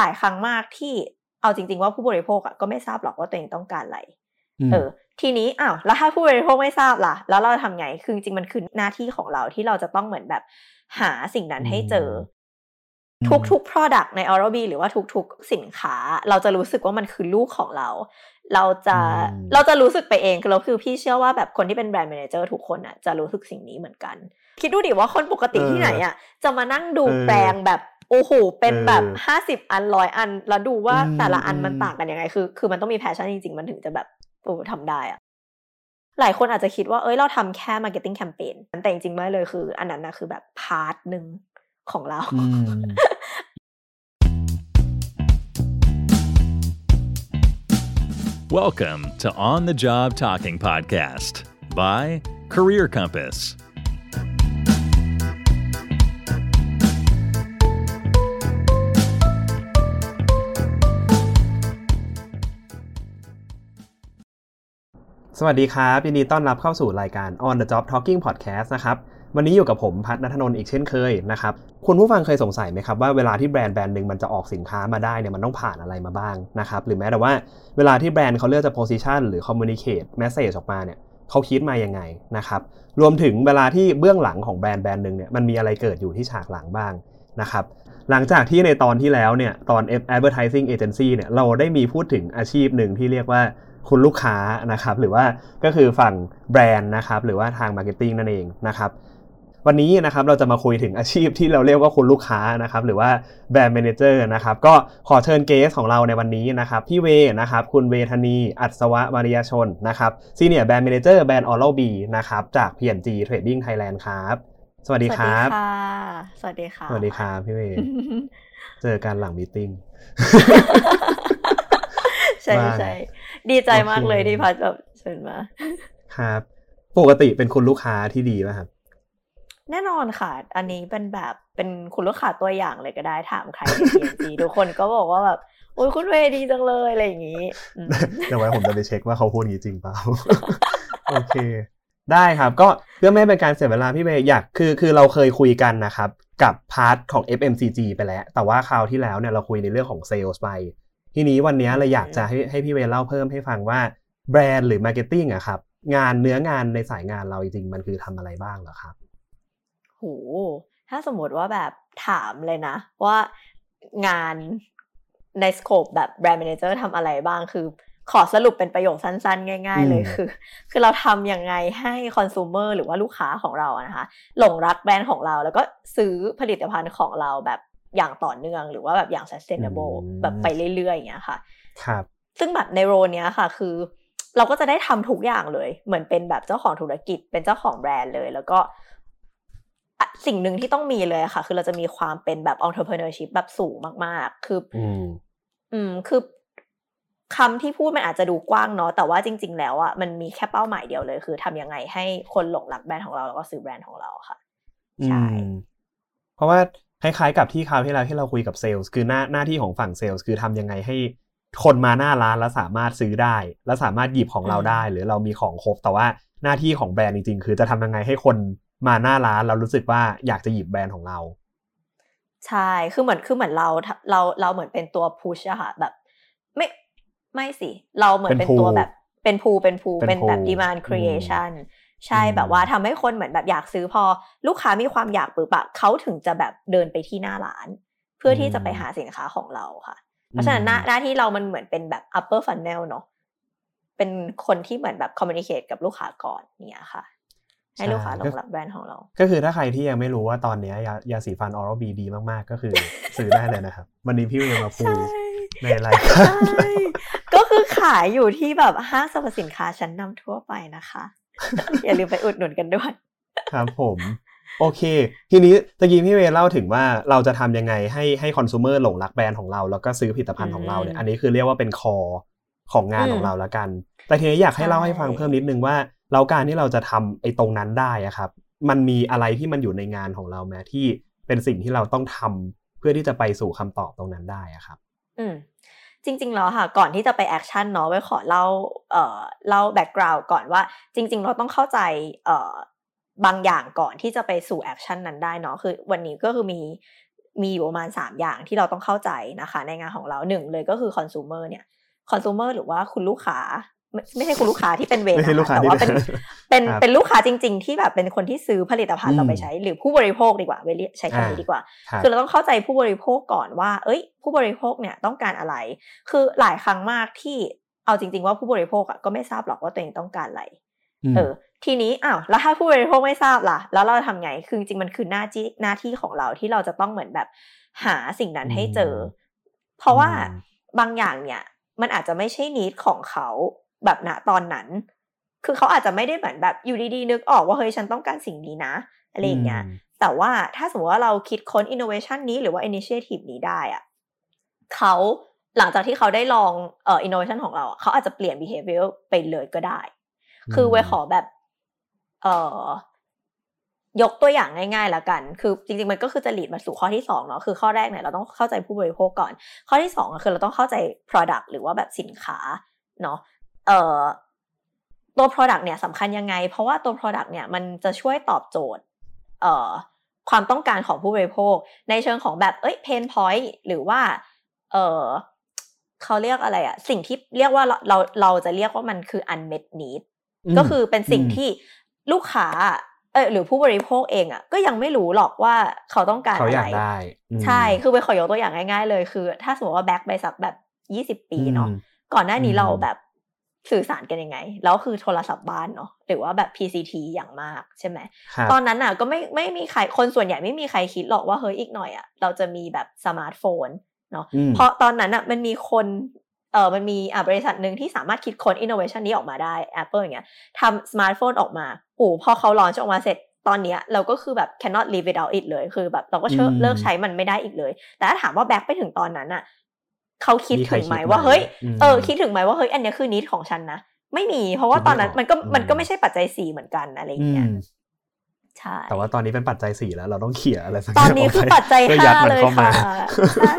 หลายครั้งมากที่เอาจริง ๆ ว่าผู้บริโภคอะก็ไม่ทราบหรอกว่าตัวเองต้องการอะไรเออทีนี้อ้าวแล้วถ้าผู้บริโภคไม่ทราบล่ะ แล้วเราทำไงคือจริงๆมันคือหน้าที่ของเราที่เราจะต้องเหมือนแบบหาสิ่งนั้นให้เจอ ทุกๆ product ใน Oral B หรือว่าทุกๆ สินค้า เราจะรู้สึกว่ามันคือลูกของเรา เราจะเราจะรู้สึกไปเองคือเราคือพี่เชื่อว่าแบบคนที่เป็นแบรนด์แมเนเจอร์ทุกคนอะจะรู้สึกสิ่งนี้เหมือนกัน คิดดูดิว่าคนปกติที่ไหนอะจะมานั่งดูแปรงแบบ โอ้โห เป็นแบบห้าสิบอันร้อยอัน แล้วดูว่าแต่ละอันมันต่างกันยังไง คือ คือมันต้องมี passion จริง ๆ มันถึงจะแบบโอ้ทำได้อะหลายคนอาจจะคิดว่า เอ้ย เราทำแค่ marketing campaign แต่จริงๆไม่เลยคือ อันนั้นนะคือแบบ part หนึ่งของเรา Welcome to On the Job Talking Podcast by Career Compass. สวัสดีครับ ยินดีต้อนรับเข้าสู่รายการ On the Job Talking Podcast นะครับ วันนี้อยู่กับผมพัฒนัทนนท์อีกเช่นเคยนะครับ คุณผู้ฟังเคยสงสัยไหมครับว่าเวลาที่แบรนด์แบรนด์หนึ่งมันจะออกสินค้ามาได้เนี่ยมันต้องผ่านอะไรมาบ้างนะครับ หรือแม้แต่ว่าเวลาที่แบรนด์เขาเลือกจะ position หรือ communicate message ออกมาเนี่ยเขาคิดมายังไงนะครับ รวมถึงเวลาที่เบื้องหลังของแบรนด์แบรนด์หนึ่งเนี่ยมันมีอะไรเกิดอยู่ที่ฉากหลังบ้างนะครับหลังจากที่ในตอนที่แล้วเนี่ยตอน advertising agency เนี่ยเราได้มีพูดถึงอาชีพหนึ่งที่เรียกว่า คุณลูกค้านะครับ หรือว่าก็คือฝั่งแบรนด์นะครับหรือว่าทาง marketing นั่นเองนะครับวันนี้นะครับเราจะมาคุยถึงอาชีพที่เราเรียกว่าคุณลูกค้านะครับหรือว่าbrand manager นะครับก็ขอเชิญ guest ของเราในวันนี้นะครับพี่เวนะครับคุณเวทนีอัศวะมาริยชนนะครับ senior brand manager แบรนด์ Oral-B นะครับจาก P&G Trading Thailand ครับ สวัสดีครับ สวัสดีค่ะ สวัสดีครับพี่เวเจอกันหลัง meeting ใช่ใช่ ดีใจมากเลยที่พัดแบบเชิญมา ครับ ปกติเป็นคุณลูกค้าที่ดีไหมครับ แน่นอนค่ะ อันนี้เป็นแบบเป็นคุณลูกค้าตัวอย่างเลยก็ได้ถามใครในทีซีทุกคนก็บอกว่าแบบโอ้ยคุณเวดีจังเลยอะไรอย่างนี้เดี๋ยวไว้ผมจะไปเช็คว่าเขาพูดงี้จริงเปล่าโอเค ได้ครับก็เพื่อไม่เป็นการเสียเวลาพี่เวอยากคือคือเราเคยคุยกันนะครับ กับ part ของ FMCG ไปแล้ว แต่ว่าคราวที่แล้วเนี่ยเราคุยในเรื่องของเซลล์ไป ทีนี้วันนี้เราอยากจะให้ให้พี่เวเล่าเพิ่มให้ฟังว่าแบรนด์หรือ marketing อะครับ งานเนื้องานในสายงานเราจริงๆมันคือทำอะไรบ้างเหรอครับโหถ้าสมมติว่าแบบถามเลยนะ ว่างานใน scope แบบ brand manager ทำอะไรบ้างคือขอสรุปเป็นประโยคสั้นๆ ง่ายๆ เลยคือ คือเราทำยังไงให้ consumer หรือว่าลูกค้าของเราอะนะคะ หลงรักแบรนด์ของเรา แล้วก็ซื้อผลิตภัณฑ์ของเราแบบ อย่างต่อเนื่องหรือว่าแบบอย่าง sustainable แบบไปเรื่อยๆอย่างเงี้ยค่ะ ครับ ซึ่งแบบในโรเนี้ยค่ะ คือ เราก็จะได้ทำทุกอย่างเลย เหมือนเป็นแบบเจ้าของธุรกิจ เป็นเจ้าของแบรนด์เลย แล้วก็สิ่งหนึ่งที่ต้องมีเลยค่ะ คือเราจะมีความเป็นแบบ entrepreneurship แบบสูงมากๆ คือ อืมคือคำที่พูดมันอาจจะดูกว้างเนาะแต่ว่าจริง ๆ แล้วอะมันมีแค่เป้าหมายเดียวเลย คือทำยังไงให้คนหลงรักแบรนด์ของเราแล้วก็ซื้อแบรนด์ของเราค่ะใช่เพราะว่า คล้ายๆกับที่คราวที่แล้วที่เราคุยกับเซลล์คือหน้าหน้าที่ของฝั่งเซลล์คือทำยังไงให้คนมาหน้าร้านแล้วสามารถซื้อได้ แล้วสามารถหยิบของเราได้ หรือเรามีของครบแต่ว่าหน้าที่ของแบรนด์จริงๆ คือจะทำยังไงให้คนมาหน้าร้านเรารู้สึกว่าอยากจะหยิบแบรนด์ของเรา ใช่คือเหมือนคือเหมือนเราเราเราเหมือนเป็นตัวพุชอะค่ะแบบ ไม่ไม่สิ เราเหมือนเป็นตัวแบบเป็นภูเป็นภูเป็นแบบ demand creation ใช่แบบว่าทำให้คนเหมือนแบบอยากซื้อพอ ลูกค้ามีความอยากปื้ปะเขาถึงจะแบบเดินไปที่หน้าร้าน เพื่อที่จะไปหาสินค้าของเราค่ะ เพราะฉะนั้นหน้าที่เรามันเหมือนเป็นแบบ upper funnel เนาะเป็นคนที่เหมือนแบบ communicate กับลูกค้าก่อนเนี่ยค่ะ ให้ลูกค้าลงรับแบรนด์ของเรา ก็คือถ้าใครที่ยังไม่รู้ว่าตอนนี้ยายาสีฟันออร์บีดีมากๆ ก็คือซื้อได้เลยนะครับวันนี้พี่เวมาพูในรายการก็คือขายอยู่ที่แบบห้างสรรพสินค้าชั้นนำทั่วไปนะคะ อย่าลืมไปอุดหนุนกันด้วย ครับผม โอเค ทีนี้ตะกี้พี่เวเล่าถึงว่าเราจะทำยังไงให้ให้คอน sumer หลงรักแบรนด์ของเรา แล้วก็ซื้อผลิตภัณฑ์ของเราเนี่ยอันนี้คือเรียกว่าเป็นคอของงานของเราแล้วกัน แต่ทีนี้อยากให้เล่าให้ฟังเพิ่มนิดนึงว่าเราการที่เราจะทำไอ้ตรงนั้นได้อะครับ มันมีอะไรที่มันอยู่ในงานของเราแม้ที่เป็นสิ่งที่เราต้องทำเพื่อที่จะไปสู่คำตอบตรงนั้นได้อะครับ อืม จริง ๆ แล้วค่ะ ก่อนที่จะไป action เนาะไว้ขอเล่าเอ่อเล่า background ก่อนว่า จริง ๆ เราต้องเข้าใจเอ่อบางอย่างก่อนที่จะไปสู่ action นั้นได้เนาะคือวันนี้ก็คือมีมีอยู่ประมาณสามอย่างที่เราต้องเข้าใจนะคะ ในงานของเราหนึ่งเลยก็คือคอน sumer เนี่ยคอน sumer หรือว่าคุณลูกค้า ไม่ไม่ใช่คุณลูกค้าที่เป็นเวไม่ใช่ลูกค้าแต่ว่าเป็นที่เป็นครับเป็นลูกค้าจริง ๆ ที่แบบเป็นคนที่ซื้อผลิตภัณฑ์เราไปอืมใช้ หรือผู้บริโภคดีกว่าเวลีใช้คำนี้อ่าดีกว่าครับคือเราต้องเข้าใจผู้บริโภคก่อนว่า เอ้ย ผู้บริโภคเนี่ยต้องการอะไร คือหลายครั้งมากที่เอาจริง ๆ ว่าผู้บริโภคอะก็ไม่ทราบหรอกว่าตัวเองต้องการอะไรมเออทีนี้อ้าวแล้วถ้าผู้บริโภคไม่ทราบล่ะ แล้วเราทำไงคือจริงๆมันคือหน้าที่หน้าที่ของเราที่เราจะต้องเหมือนแบบหาสิ่งนั้นให้เจออมเพราะว่าอืมบางอย่างเนี่ยมันอาจจะไม่ใช่นิดของเขา แบบณตอนนั้น คือเขาอาจจะไม่ได้เหมือนแบบอยู่ดีๆนึกออกว่าเฮ้ยฉันต้องการสิ่งนี้นะอะไรอย่างเงี้ยอืมแต่ว่าถ้าสมมติว่าเราคิดค้น innovation นี้หรือว่า initiative นี้ได้อะเขาหลังจากที่เขาได้ลองเอ่อ innovation ของเราอะเขาอาจจะเปลี่ยน behavior ไปเลยก็ได้ คือเวยขอแบบเอ่อยกตัวอย่างง่ายๆแล้วกัน คือจริงๆ มันก็คือจะหลีดมาสู่ข้อที่สองเนาะ คือข้อแรกเนี่ยเราต้องเข้าใจผู้บริโภคก่อน ข้อที่สองอะคือเราต้องเข้าใจ product หรือว่าแบบสินค้าเนาะ เอ่อตัว product เนี่ยสำคัญยังไง เพราะว่าตัว product เนี่ยมันจะช่วยตอบโจทย์เอ่อความต้องการของผู้บริโภค ในเชิงของแบบเอ้ย pain point หรือว่าเอ่อเขาเรียกอะไรอะสิ่งที่เรียกว่าเราเราเราจะเรียกว่ามันคือ unmet need มก็คือเป็นสิ่งอืมที่ลูกค้าเออหรือผู้บริโภคเองอะก็ยังไม่รู้หรอกว่าเขาต้องการเขาอะอไรยากได้อืมใช่คือไปขอยกตัวอย่างง่าย ๆ เลยคือ ถ้าสมมติว่าแบ็กไปสักแบบยี่สิบปีเนาะอืมก่อนหน้านี้อืมเราแบบ สื่อสารกันยังไง แล้วคือโทรศัพท์บ้านเนาะหรือว่าแบบ PCT อย่างมากใช่ไหมครับตอนนั้นอะก็ไม่ไม่มีใครคนส่วนใหญ่ไม่มีใครคิดหรอกว่าเฮ้ยอีกหน่อยอะเราจะมีแบบสมาร์ทโฟนเนาะอืมเพราะตอนนั้นอะมันมีคนเออมันมีอะบริษัทหนึ่งที่สามารถคิดค้น innovation นี้ออกมาได้ Apple อย่างเงี้ยทำสมาร์ทโฟนออกมาโอ้พอเขา launch ออกมาเสร็จตอนเนี้ยเราก็คือแบบ cannot live without it เลย คือแบบเราก็เชิญอืมเลิกใช้มันไม่ได้อีกเลย แต่ถ้าถามว่า back ไปถึงตอนนั้นอะ เขาคิดมีใครถึงไหมคิดไหมว่าเฮ้ยอืมเออคิดถึงไหมว่าเฮ้ยอันเนี้ยคือนิดของฉันนะไม่มี เพราะว่าตอนนั้นคิดไม่ออกมันก็อืมมันก็ไม่ใช่ปัจจัยสี่เหมือนกันอะไรอย่างอืเงี้ยมใช่แต่ว่าตอนนี้เป็นปัจจัยสี่แล้วเราต้องเขี่ยอะไรสักตอนนี้คือปัจจัยพื่ห้ายัดมันเลยข้าค่ะมาใช่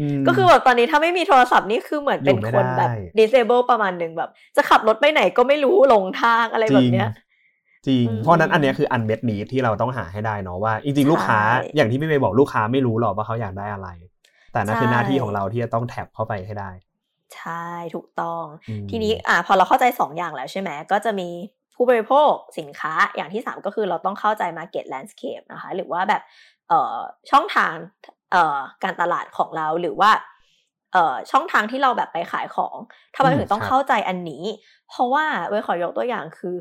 อืมก็คือแบบตอนนี้ถ้าไม่มีโทรศัพท์นี่คือเหมือนเป็นอยู่ไม่คนแบบได้ disable ประมาณหนึ่งแบบ จะขับรถไปไหนก็ไม่รู้หลงทางอะไรแบบเนี้ยจริงอืมเพราะฉะนั้นอันเนี้ยคืออันเม็ดนีที่เราต้องหาให้ได้เนาะว่า จริงๆ ลูกค้าใช่อย่างที่พี่เมย์บอกลูกค้าไม่รู้หรอกว่าเขาอยากได้อะไร แต่นั่นคือใช่หน้าที่ของเราที่จะต้องแท็บเข้าไปให้ได้ ใช่ถูกต้องอืมทีนี้อ่าพอเราเข้าใจสองอย่างแล้วใช่ไหมก็จะมีผู้บริโภคสินค้าอย่างที่สามก็คือเราต้องเข้าใจ market landscape นะคะ หรือว่าแบบเอ่อช่องทางเอ่อการตลาดของเราหรือว่าเอ่อช่องทางที่เราแบบไปขายของทำไมอืมถึงต้องครับเข้าใจอันนี้ เพราะว่าเว้ยขอยกตัวอย่างคือ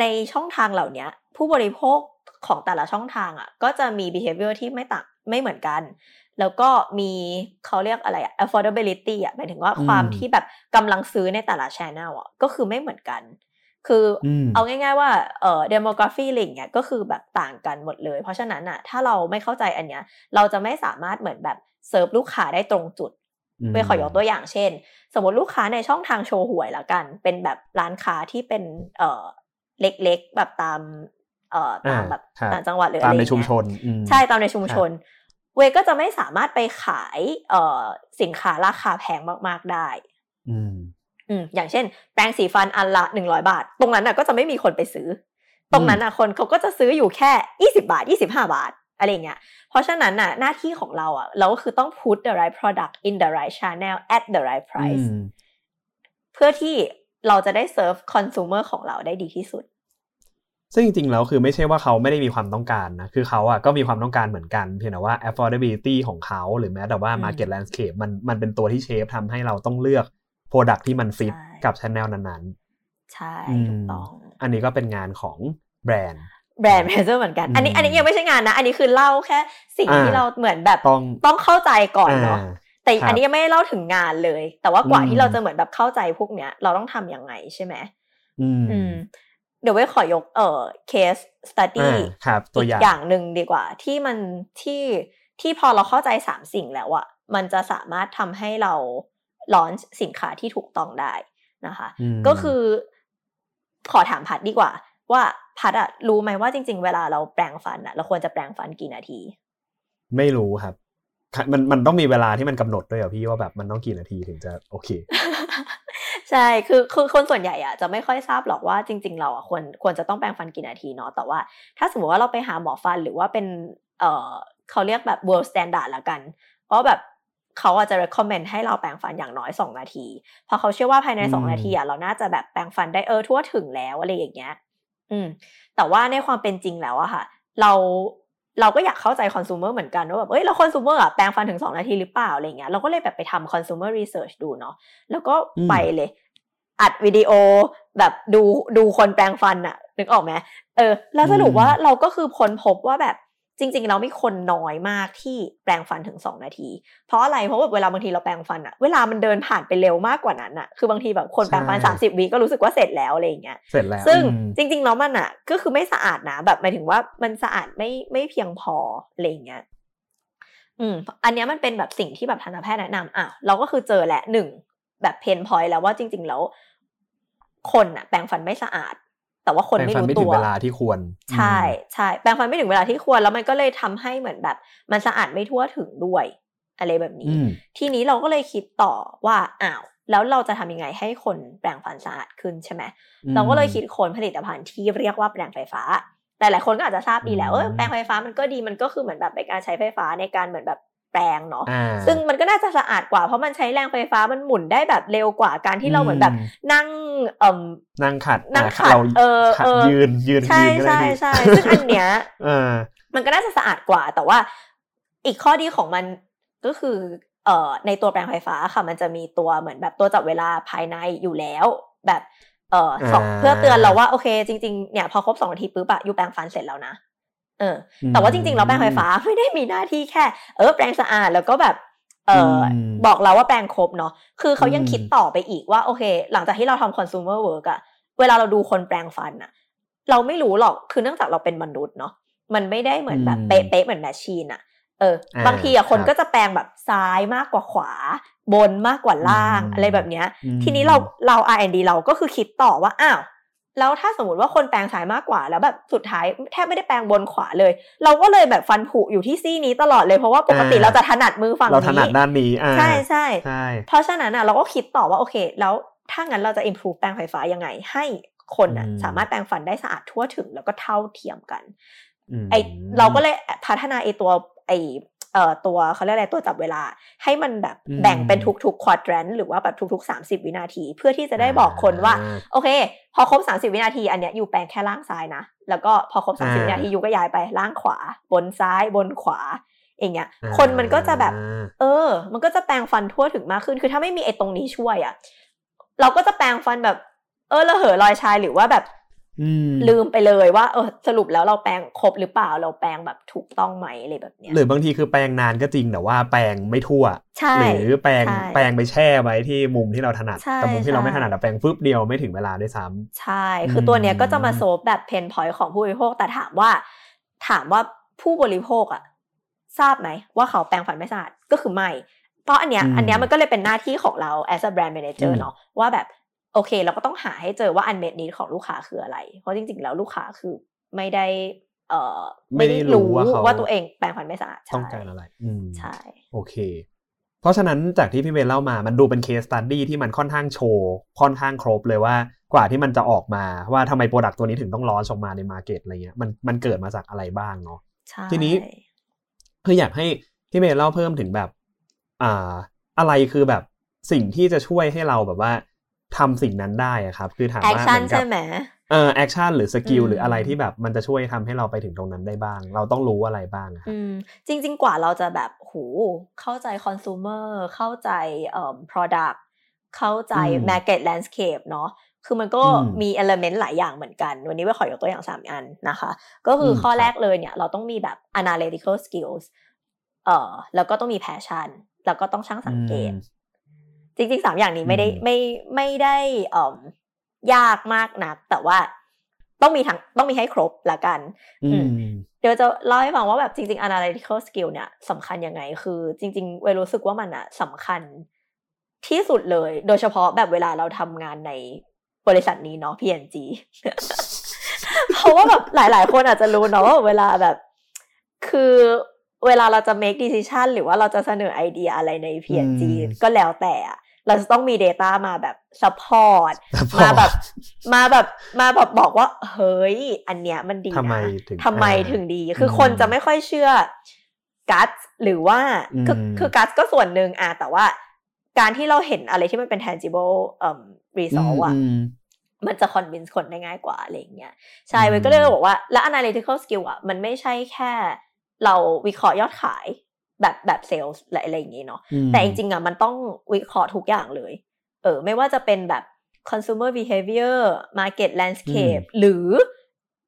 ในช่องทางเหล่าเนี้ยผู้บริโภคของแต่ละช่องทางอะ ก็จะมี behavior ที่ไม่ต่างไม่เหมือนกัน แล้วก็มีเขาเรียกอะไรอะ affordability อะหมายถึงว่าอืมความที่แบบกำลังซื้อในแต่ละ channel อะก็คือไม่เหมือนกัน คืออมเอาง่าย ๆว่าเอ่อ demography อะไรอย่างเงี้ยก็คือแบบต่างกันหมดเลย เพราะฉะนั้นอะถ้าเราไม่เข้าใจอันเนี้ย เราจะไม่สามารถเหมือนแบบเซิร์ฟลูกค้าได้ตรงจุดมไปขอยกตัวอย่างเช่น สมมติลูกค้าในช่องทางโชว์หวยละกัน เป็นแบบร้านค้าที่เป็นเอ่อเล็กๆแบบตามเอ่อตามอ่าแบบครับต่างจังหวัดหรือตาอะมไรอในย่างชุมเงี้ยชนอืมใช่ตามในชุมชน เวย์ก็จะไม่สามารถไปขายเอ่อสินค้าราคาแพงมาก ๆได้ อืมอืมอย่างเช่น แปรงสีฟันอันละหนึ่งร้อยบาท ตรงนั้นน่ะก็จะไม่มีคนไปซื้อ ตรงนั้นน่ะคนเขาก็จะซื้ออยู่แค่ยี่สิบาทยี่สิบห้าบาทอะไรอย่างเงี้ย เพราะฉะนั้นน่ะหน้าที่ของเราอะเราก็คือต้อง put the right product in the right channel at the right price อืมเพื่อที่เราจะได้ serve consumer ของเราได้ดีที่สุด ซึ่งจริงๆแล้วคือไม่ใช่ว่าเขาไม่ได้มีความต้องการนะ คือเขาอะก็มีความต้องการเหมือนกันเพียงแต่ว่า affordability ของเขา หรือแม้แต่ว่าอืม market landscape มันมันเป็นตัวที่ shape ทำให้เราต้องเลือก product ที่มันฟิตใช่กับ channel นั้นใช่อืมถูกต้องๆอันนี้ก็เป็นงานของแบรนด์แบรนด์เพเซอร์เหมือนกัน อันนี้อืมอันนี้ยังไม่ใช่งานนะ อันนี้คือเล่าแค่สิ่งอ่าที่เราเหมือนแบบต้องต้องเข้าใจก่อนเนาะอ่าแต่ครับอันนี้ยังไม่ได้เล่าถึงงานเลย แต่ว่ากว่าอืมที่เราจะเหมือนแบบเข้าใจพวกเนี้ย เราต้องทำยังไงใช่ไหมอืมอืมเดี๋ยวไว้ขอยกเอ่อ case study อ่าครับตัวอีอกย่างอย่างหนึ่งดีกว่า ที่มันที่ที่พอเราเข้าใจสามสิ่งแล้วอะมันจะสามารถทำให้เราลอนสินค้าที่ถูกต้องได้นะคะอืมก็คือขอถามพัดดีกว่า ว่าพัดอะรู้ไหมว่าจริง ๆ เวลาเราแปรงฟันอะเราควรจะแปรงฟันกี่นาที ไม่รู้ครับ มันมันต้องมีเวลาที่มันกำหนดด้วยเหรอพี่ว่าแบบมันต้องกี่นาทีถึงจะโอเค ใช่คือคือคนส่วนใหญ่อะจะไม่ค่อยทราบหรอกว่าจริง ๆ เราอะควรควรจะต้องแปรงฟันกี่นาทีเนาะแต่ว่า ถ้าสมมติว่าเราไปหาหมอฟันหรือว่าเป็นเอ่อเขาเรียกแบบ world standard ละกันเพราะแบบเขาอาจจะ recommend ให้เราแปรงฟันอย่างน้อยสองนาที เพราะเขาเชื่อว่าภายในสองนาทีอะเราน่าจะแบบแปรงฟันได้เออทั่วถึงแล้วอะไรอย่างเงี้ย อืม แต่ว่าในความเป็นจริงแล้วอะค่ะ เรา เราก็อยากเข้าใจคอน sumer เหมือนกันว่าแบบเอ้ยแล้วคอน sumer อะแปรงฟันถึงสองนาทีหรือเปล่าอะไรเงี้ยเราก็เลยแบบไปทำ consumer research ดูเนาะแล้วก็ไปเลย อัดวิดีโอแบบดูดูคนแปรงฟันอะนึกออกไหมเออ แล้วสรุปว่าเราก็คือค้นพบว่าแบบ จริงๆเราไม่คนน้อยมากที่แปรงฟันถึงสองนาที เพราะอะไรเพราะว่าเวลาบางทีเราแปรงฟันอะเวลามันเดินผ่านไปเร็วมากกว่านั้นอะคือบางทีแบบคนแปรงฟันสามสิบวิก็รู้สึกว่าเสร็จแล้วอะไรอย่างเงี้ยเสร็จแล้วซึ่งจริงๆแล้วมันอะก็คือไม่สะอาดนะแบบหมายถึงว่ามันสะอาดไม่ไม่เพียงพออะไรอย่างเงี้ยอืมอันนี้มันเป็นแบบสิ่งที่แบบทันตแพทย์แนะนำอะเราก็คือเจอแหละหนึ่งแบบเพนพอยต์แล้วว่าจริง ๆ แล้ว คนอะแปรงฟันไม่สะอาด แต่ว่าคนไม่รู้ตัวเวลาที่ควร ใช่ใช่แปรงฟันไม่ถึงเวลาที่ควร แล้วมันก็เลยทำให้เหมือนแบบ มันสะอาดไม่ทั่วถึงด้วย อะไรแบบนี้ ทีนี้เราก็เลยคิดต่อว่าอ้าวแล้วเราจะทำยังไงให้คนแปรงฟันสะอาดขึ้นใช่ไหมเราก็เลยคิดค้นผลิตภัณฑ์ที่เรียกว่าแปรงไฟฟ้าหลายๆคนก็อาจจะทราบดีแล้วเออแปรงไฟฟ้ามันก็ดีมันก็คือเหมือนแบบเป็นการใช้ไฟฟ้าในการเหมือนแบบแปรงเนาะซึ่งมันก็น่าจะสะอาดกว่าเพราะมันใช้แรงไฟฟ้ามันหมุนได้แบบเร็วกว่าการที่เราเหมือนแบบนั่งเอ่มนั่งขัดนั่งขัดเออเออยืนยืนใช่ใช่ใช่ซึ่งอันเนี้ยเออมันก็น่าจะสะอาดกว่า แต่ว่าอีกข้อดีของมันก็คือเอ่อในตัวแปรงไฟฟ้าค่ะ มันจะมีตัวเหมือนแบบตัวจับเวลาภายในอยู่แล้ว แบบเอ่อสองเพื่อเตือนเราว่าโอเค จริง ๆ เนี่ยพอครบสองนาทีปุ๊บอะยูแปรงฟันเสร็จแล้วนะ เออแต่ว่าจริงๆเราแปรงไฟฟ้าไม่ได้มีหน้าที่แค่ เออแปรงสะอาดแล้วก็แบบเออบอกเราว่าแปรงครบเนาะคือเขายังคิดต่อไปอีกว่าโอเค หลังจากที่เราทำ consumer work อะเวลาเราดูคนแปรงฟันอะเราไม่รู้หรอกคือเนื่องจากเราเป็นมนุษย์เนาะมันไม่ได้เหมือนแบบเป๊ะๆเหมือนแมชชีนอะเออบางทีอะคนก็จะแปลงแบบซ้ายมากกว่าขวา บนมากกว่าล่างอะไรแบบเนี้ย ทีนี้เราเรา R&D เราก็คือคิดต่อว่าอ้าว แล้วถ้าสมมติว่าคนแปลงซ้ายมากกว่าแล้วแบบสุดท้ายแทบไม่ได้แปลงบนขวาเลย เราก็เลยแบบฟันผุอยู่ที่ซี่นี้ตลอดเลยเพราะว่าปกติเราจะถนัดมือฝั่งนี้เราถนัดด้านนี้ใช่ใช่ใช่เพราะฉะนั้นอะเราก็คิดต่อว่าโอเค แล้วถ้างั้นเราจะ improve แปลงไฟฟ้ายังไง ให้คนอะสามารถแปลงฟันได้สะอาดทั่วถึงแล้วก็เท่าเทียมกันไอเราก็เลยพัฒนาไอตัวไอ เอ่อตัวเขาเรียกอะไรตัวจับเวลา ให้มันแบบแบ่งเป็นทุกๆควอดแรนหรือว่าแบบทุกๆ 30 วินาที เพื่อที่จะได้บอกคนว่า โอเค พอครบ 30 วินาที อันเนี้ยอยู่แปลงแค่ล่างซ้ายนะ แล้วก็พอครบ 30 วินาทีอยู่ก็ย้ายไปล่างขวา บนซ้ายบนขวาอย่างเงี้ยคนมันก็จะแบบ เออ มันก็จะแปลงฟันทั่วถึงมากขึ้น คือถ้าไม่มีไอ้ตรงนี้ช่วยอะ่ะ เราก็จะแปลงฟันแบบ เออระเหอรอยชายหรือว่าแบบ ลืมไปเลยว่าเออสรุปแล้วเราแปลงครบหรือเปล่าเราแปลงแบบถูกต้องไหมอะไรแบบเนี้ยหรือบางทีคือแปลงนานก็จริงแต่ว่าแปลงไม่ทั่วหรือแปลงแปลงไปแช่ไว้ที่มุมที่เราถนัดแต่มุมที่เราไม่ถนัดแปลงฟึบเดียวไม่ถึงเวลาด้วยซ้ำใช่ คือตัวเนี้ยก็จะมาโซฟแบบเพนพอยต์ของผู้บริโภคแต่ถามว่า ถามว่าผู้บริโภคอะทราบไหมว่าเขาแปลงฟันไม่สะอาดก็คือไม่เพราะอันเนี้ยอันเนี้ยมันก็เลยเป็นหน้าที่ของเรา as a brand manager เนาะว่าแบบ โอเค เราก็ต้องหาให้เจอว่า unmet need ของลูกค้าคืออะไร เพราะจริง ๆ แล้วลูกค้าคือไม่ได้ เอ่อไม่ได้รู้ว่าตัวเองแปรงฟันไม่สะอาดต้องการอะไรอืมใช่โอเค เพราะฉะนั้นจากที่พี่เมย์เล่ามามันดูเป็น case study ที่มันค่อนข้างโชว์ค่อนข้างครบเลยว่ากว่าที่มันจะออกมาว่าทำไม product ตัวนี้ถึงต้อง launch ออกมาใน market อะไรเงี้ยมันมันเกิดมาจากอะไรบ้างเนาะทีนี้คืออยากให้พี่เมย์เล่าเพิ่มถึงแบบ อ่า อะไรคือแบบสิ่งที่จะช่วยให้เราแบบว่า ทำสิ่งนั้นได้อะครับ คือถามว่าเหมือนกับเออ action หรือ skill หรืออะไรที่แบบมันจะช่วยทำให้เราไปถึงตรงนั้นได้บ้าง เราต้องรู้อะไรบ้างครับจริง ๆ กว่าเราจะแบบหูเข้าใจคอน sumer เข้าใจเอ่อ product เข้าใจ market landscape เนาะคือมันก็มี element หลายอย่างเหมือนกัน วันนี้เมย์ขอยกตัวอย่างสามอันนะคะ ก็คือข้อแรกเลยเนี่ย เราต้องมีแบบ analytical skills เอ่อแล้วก็ต้องมี passion แล้วก็ต้องช่างสังเกต จริงๆสามอย่างนี้ไม่ได้ไม่ไม่ได้อ่ยากมากนัก แต่ว่าต้องมีทั้งต้องมีให้ครบละกันเดี๋ยวจะเล่าให้ฟังว่าแบบจริง ๆ analytical skill เนี่ยสำคัญยังไง คือจริง ๆ เวลรู้สึกว่ามันอะสำคัญที่สุดเลย โดยเฉพาะแบบเวลาเราทำงานในบริษัทนี้เนาะ PNG เพราะว่าแบบหลาย ๆ คนอาจจะรู้เนาะว่าเวลาแบบ คือเวลาเราจะ make decision หรือว่าเราจะเสนอไอเดียอะไรใน PNG ก็แล้วแต่ เราจะต้องมี Data มาแบบ support มาแบบมาแบบมาแบบบอกว่า เฮ้ย อันเนี้ยมันดีนะทำไมถึงดี คือคนจะไม่ค่อยเชื่อกัสหรือว่าคือคือกัสก็ส่วนหนึ่งอะแต่ว่าการที่เราเห็นอะไรที่มันเป็น tangible เอ่อ result อะมันจะ convince คนได้ง่ายกว่าอะไรอย่างเงี้ยใช่เว้ยก็เลยบอกว่า แล้ว analytical skill อะมันไม่ใช่แค่ เราวิเคราะห์ยอดขาย แบบแบบเซลล์อะไรอย่างงี้เนาะแต่จริงๆอะมันต้องวิเคราะห์ทุกอย่างเลย เออ ไม่ว่าจะเป็นแบบ consumer behavior market landscape หรือ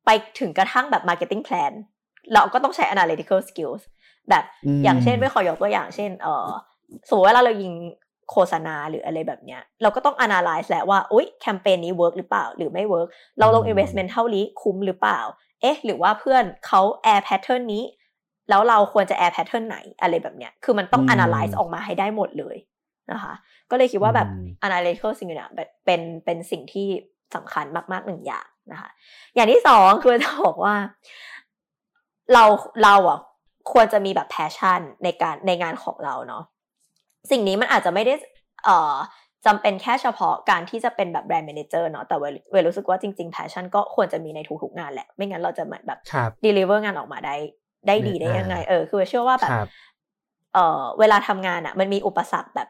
ไปถึงกระทั่งแบบ marketing plan เราก็ต้องใช้ analytical skills แบบอย่างเช่นไม่ขอยกตัวอย่างเช่น เออสมมติว่าเรายิงโฆษณาหรืออะไรแบบเนี้ย เราก็ต้อง analyze แหละว่าอุ้ยแคมเปญนี้ work หรือเปล่า หรือไม่ work เราลง investment เท่านี้คุ้มหรือเปล่า เอ๊ะ หรือว่าเพื่อนเขา air pattern นี้ แล้วเราควรจะ air pattern ไหนอะไรแบบเนี้ย คือมันต้อง analyze ออกมาให้ได้หมดเลยนะคะ ก็เลยคิดว่าแบบ analytical สิ่งนี้เป็นเป็นสิ่งที่สำคัญมากๆหนึ่งอย่างนะคะ อย่างที่สองคือจะบอกว่า เราเราอะควรจะมีแบบ passion ในการในงานของเราเนาะ สิ่งนี้มันอาจจะไม่ได้เอ่อจำเป็นแค่เฉพาะการที่จะเป็นแบบ brand manager เนาะแต่เมย์รู้สึกว่าจริงๆ passion ก็ควรจะมีในทุกๆงานแหละ ไม่งั้นเราจะเหมือนแบบ deliver งานออกมาได้ ได้ดีได้ยังไง เออ คือเชื่อว่าแบบ เออเวลาทำงานอะ่ะ มันมีอุปสรรคแบบ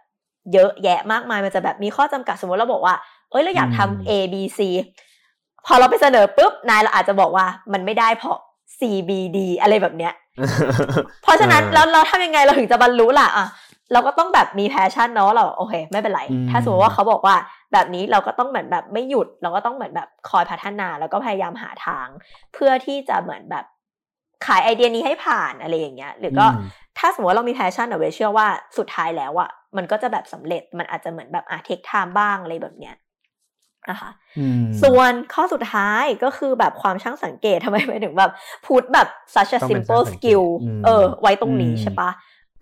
เยอะแยะมากมายมันจะแบบมีข้อจำกัดสมมติเราบอกว่า เอ้ยเราอยากทำ A B C พอเราไปเสนอปุ๊บนายเราอาจจะบอกว่ามันไม่ได้เพราะ C B D อะไรแบบเนี้ย เพราะฉะนั้นแล้วเราทำยังไงเราถึงจะบรรลุล่ะอะเราก็ต้องแบบมี passion เนาะเราโอเค ไม่เป็นไร ถ้าสมมติว่าเขาบอกว่าแบบนี้เราก็ต้องเหมือนแบบไม่หยุด เราก็ต้องเหมือนแบบคอยพัฒนาแล้วก็พยายามหาทาง เพื่อที่จะเหมือนแบบ ขายไอเดียนี้ให้ผ่านอะไรอย่างเงี้ย หรือก็ถ้าสมมติว่าเรามี passion อะเมย์เชื่อว่าสุดท้ายแล้วอะมันก็จะแบบสำเร็จมันอาจจะเหมือนแบบอะ take time บ้างอะไรแบบเนี้ยนะคะส่วนข้อสุดท้ายก็คือแบบความช่างสังเกตทำไมเมย์ถึงแบบพูดแบบ such a simple skill เออ ไว้ตรงนี้ใช่ปะ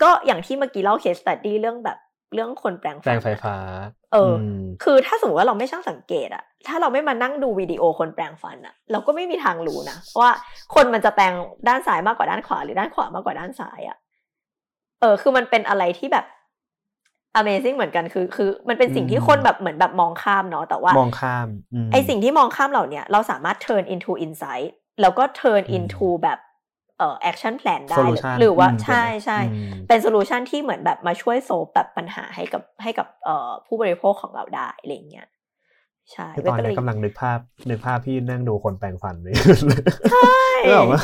ก็อย่างที่เมื่อกี้เล่า case study เรื่องแบบ เรื่องคนแปรงแปรงไฟฟ้า เออ คือถ้าสมมติว่าเราไม่ช่างสังเกตอะถ้าเราไม่มานั่งดูวิดีโอคนแปรงฟันอะเราก็ไม่มีทางรู้นะว่าคนมันจะแปรงด้านซ้ายมากกว่าด้านขวา หรือด้านขวามากกว่าด้านซ้ายอะเออ คือมันเป็นอะไรที่แบบ Amazing เหมือนกันคือ คือมันเป็นสิ่งที่คนแบบเหมือนแบบมองข้ามเนาะแต่ว่ามองข้ามไอสิ่งที่มองข้ามเหล่านี้เราสามารถ turn into insight แล้วก็ turn into แบบ เอ่อ action plan ได้ หรือว่าใช่ใช่เป็นโซลูชันที่เหมือนแบบมาช่วยโซฟแบบปัญหาให้กับให้กับเอ่อผู้บริโภคของเราได้อะไรเงี้ยใช่ตอนนี้กำลังนึกภาพนึกภาพพี่นั่งดูคนแปลงฟันเลยใช่แบบว่า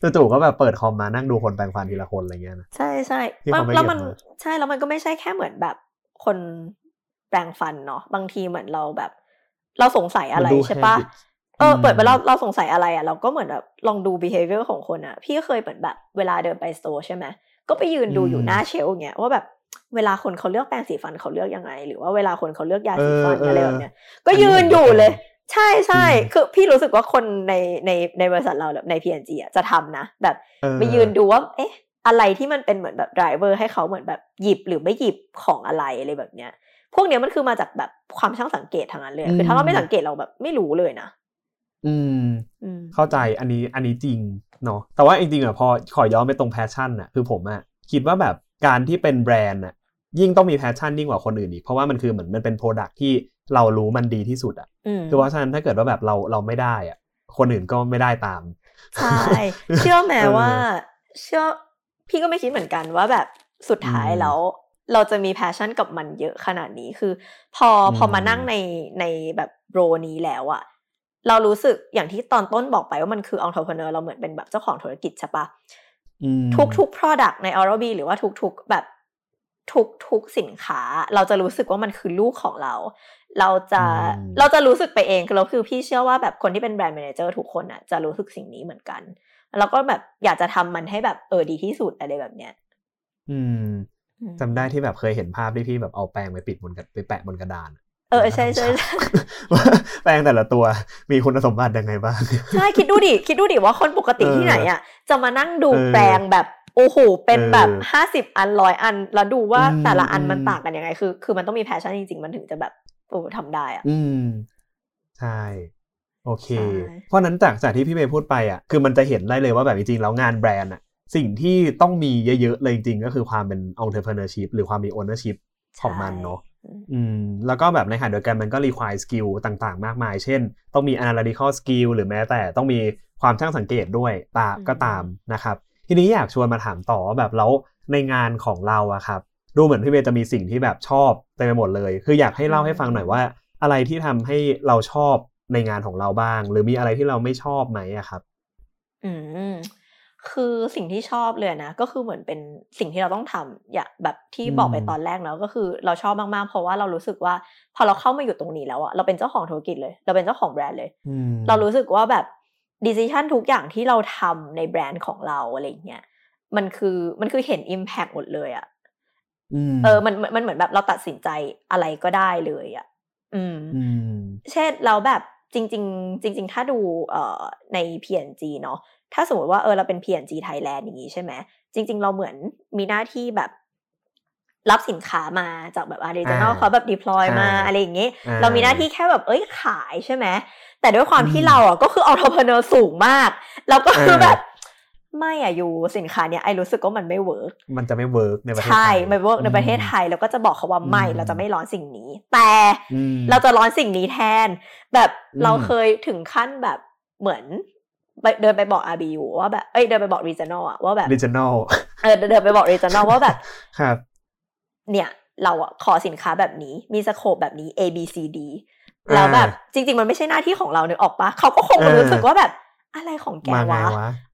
จู่ๆก็แบบเปิดคอมมานั่งดูคนแปลงฟันทีละคนอะไรเงี้ยนะใช่ใช่แล้วมันใช่แล้วมันก็ไม่ใช่แค่เหมือนแบบคนแปลงฟันเนาะบางทีเหมือนเราแบบ เราสงสัยอะไรใช่ปะ เออเปิดไปเราเราสงสัยอะไรอะเราก็เหมือนแบบลองดู behavior ของคนอะ พี่เคยเหมือนแบบเวลาเดินไปสโตร์ใช่ไหมก็ไปยืนดูอยู่หน้าเชลอย่างเงี้ยว่าแบบเวลาคนเขาเลือกแปรงสีฟันเขาเลือกยังไง หรือว่าเวลาคนเขาเลือกยาสีฟันอะไรแบบเนี้ยก็ยืนอยู่เลย ใช่ใช่คือพี่รู้สึกว่าคนในในในบริษัทเราใน P&G อะจะทำนะ แบบไปยืนดูว่า เอ๊ะ อะไรที่มันเป็นเหมือนแบบ driver ให้เขาเหมือนแบบหยิบหรือไม่หยิบของอะไรอะไรแบบเนี้ยพวกเนี้ยมันคือมาจากแบบความช่างสังเกตทั้งนั้นเลย คือถ้าเราไม่สังเกตเราแบบไม่รู้เลยนะ อืม เข้าใจอันนี้อันนี้จริงเนาะแต่ว่าจริงๆอะพอขอย้อนไปตรง passion อะคือผมอะคิดว่าแบบการที่เป็นแบรนด์อะยิ่งต้องมี passion ยิ่งกว่าคนอื่นอีกเพราะว่ามันคือเหมือนมันเป็น product ที่เรารู้มันดีที่สุดอะคือเพราะฉะนั้นถ้าเกิดว่าแบบเราเราไม่ได้อะคนอื่นก็ไม่ได้ตามใช่เชื่อไหมว่าเชื่อพี่ก็ไม่คิดเหมือนกันว่าแบบสุดท้ายแล้วเราจะมี passion กับมันเยอะขนาดนี้คือ พอพอมานั่งในในแบบ role นี้แล้วอะ เรารู้สึกอย่างที่ตอนต้นบอกไปว่ามันคือองค์ประกอบเราเหมือนเป็นแบบเจ้าของธุรกิจใช่ปะทุกทุก product ใน o r a b หรือว่าทุกทุกแบบทุกทุกสินค้า เราจะรู้สึกว่ามันคือลูกของเรา เราจะเราจะรู้สึกไปเองคือเราคือพี่เชื่อว่าแบบคนที่เป็น brand manager ทุกคนอะจะรู้สึกสิ่งนี้เหมือนกัน แล้วก็แบบอยากจะทำมันให้แบบเออดีที่สุดอะไรแบบเนี้ยอืมจำได้ที่แบบเคยเห็นภาพที่พี่แบบเอาแปรงไปปิดบนไปแปะบนกระดาน เออใช่ใช่แปรงแต่ละตัวมีคุณสมบัติยังไงบ้างใช่คิดดูดิคิดดูดิว่าคนปกติที่ไหนอะจะมานั่งดูแปรงแบบโอ้โห เป็นแบบห้าสิบอันร้อยอัน แล้วดูว่าแต่ละอันมันต่างกันยังไง คือ คือมันต้องมี passion จริงๆ มันถึงจะแบบโอ้ทำได้อะ อืม ใช่ โอเค เพราะนั้นจากจากที่พี่เมย์พูดไปอะ คือมันจะเห็นได้เลยว่าแบบจริงๆ แล้วงานแบรนด์อะ สิ่งที่ต้องมีเยอะๆ เลยจริงๆ ก็คือความเป็น entrepreneurship หรือความมี ownership ของมันเนาะ อืมแล้วก็แบบในขณะเดียวกันมันก็ require skill ต่างๆ มากมาย เช่น ต้องมี analytical skill หรือแม้แต่ต้องมีความช่างสังเกตด้วยตาก็ตามนะครับ ทีนี้อยากชวนมาถามต่อว่าแบบแล้วในงานของเราอะครับ ดูเหมือนพี่เมย์จะมีสิ่งที่แบบชอบเต็มไปหมดเลย คืออยากให้เล่าให้ฟังหน่อยว่า อะไรที่ทำให้เราชอบในงานของเราบ้าง หรือมีอะไรที่เราไม่ชอบไหมอะครับ อืม คือสิ่งที่ชอบเลยนะก็คือเหมือนเป็นสิ่งที่เราต้องทำอย่างแบบที่บอกไปตอนแรกเนาะก็คือเราชอบมากๆ เพราะว่าเรารู้สึกว่า พอเราเข้ามาอยู่ตรงนี้แล้วอะเราเป็นเจ้าของธุรกิจเลย เราเป็นเจ้าของแบรนด์เลย เรารู้สึกว่าแบบดิส i ชันทุกอย่างที่เราทำในแบรนด์ของเราอะไรเงี้ยมันคือมันคือเห็น Impact หมดเลยอะเออมันมันเหมือนแบบเราตัดสินใจอะไรก็ได้เลยอะอืม เช่นเราแบบ จริง ๆ จริง ๆ ถ้าดูเอ่อใน PNG เนาะถ้าสมมติว่าเออเราเป็น PNG Thailand อย่างนี้ใช่ไหมจริง ๆ เราเหมือนมีหน้าที่แบบรับสินค้ามาจากแบบ regional เขาแบบ deploy มาอะไรอย่างเงี้ยเรามีหน้าที่แค่แบบเอ้ยขายใช่ไหมแต่ด้วยความที่เราอะก็คือ entrepreneur สูงมาก เราก็คือแบบ ไม่อะ you สินค้าเนี้ย I รู้สึกว่ามันไม่ workมันจะไม่ work ในประเทศไทยใช่ไม่ work ในประเทศไทยแล้วก็จะบอกเขาว่าไม่เราจะไม่ launch สิ่งนี้ แต่เราจะ launch สิ่งนี้แทน แบบเราเคยถึงขั้นแบบเหมือนเดินไปบอก RBU ว่าแบบ เอ้ย เดินไปบอก regional อะว่าแบบ regional เออ เดินไปบอก regional ว่าแบบ ครับ เนี่ย เราอะขอสินค้าแบบนี้ มีสโคปแบบนี้ A B C D แล้วแบบ จริง ๆ มันไม่ใช่หน้าที่ของเราเนอะออกปะเขาก็คงรู้สึกว่าแบบ อะไรของแกวะ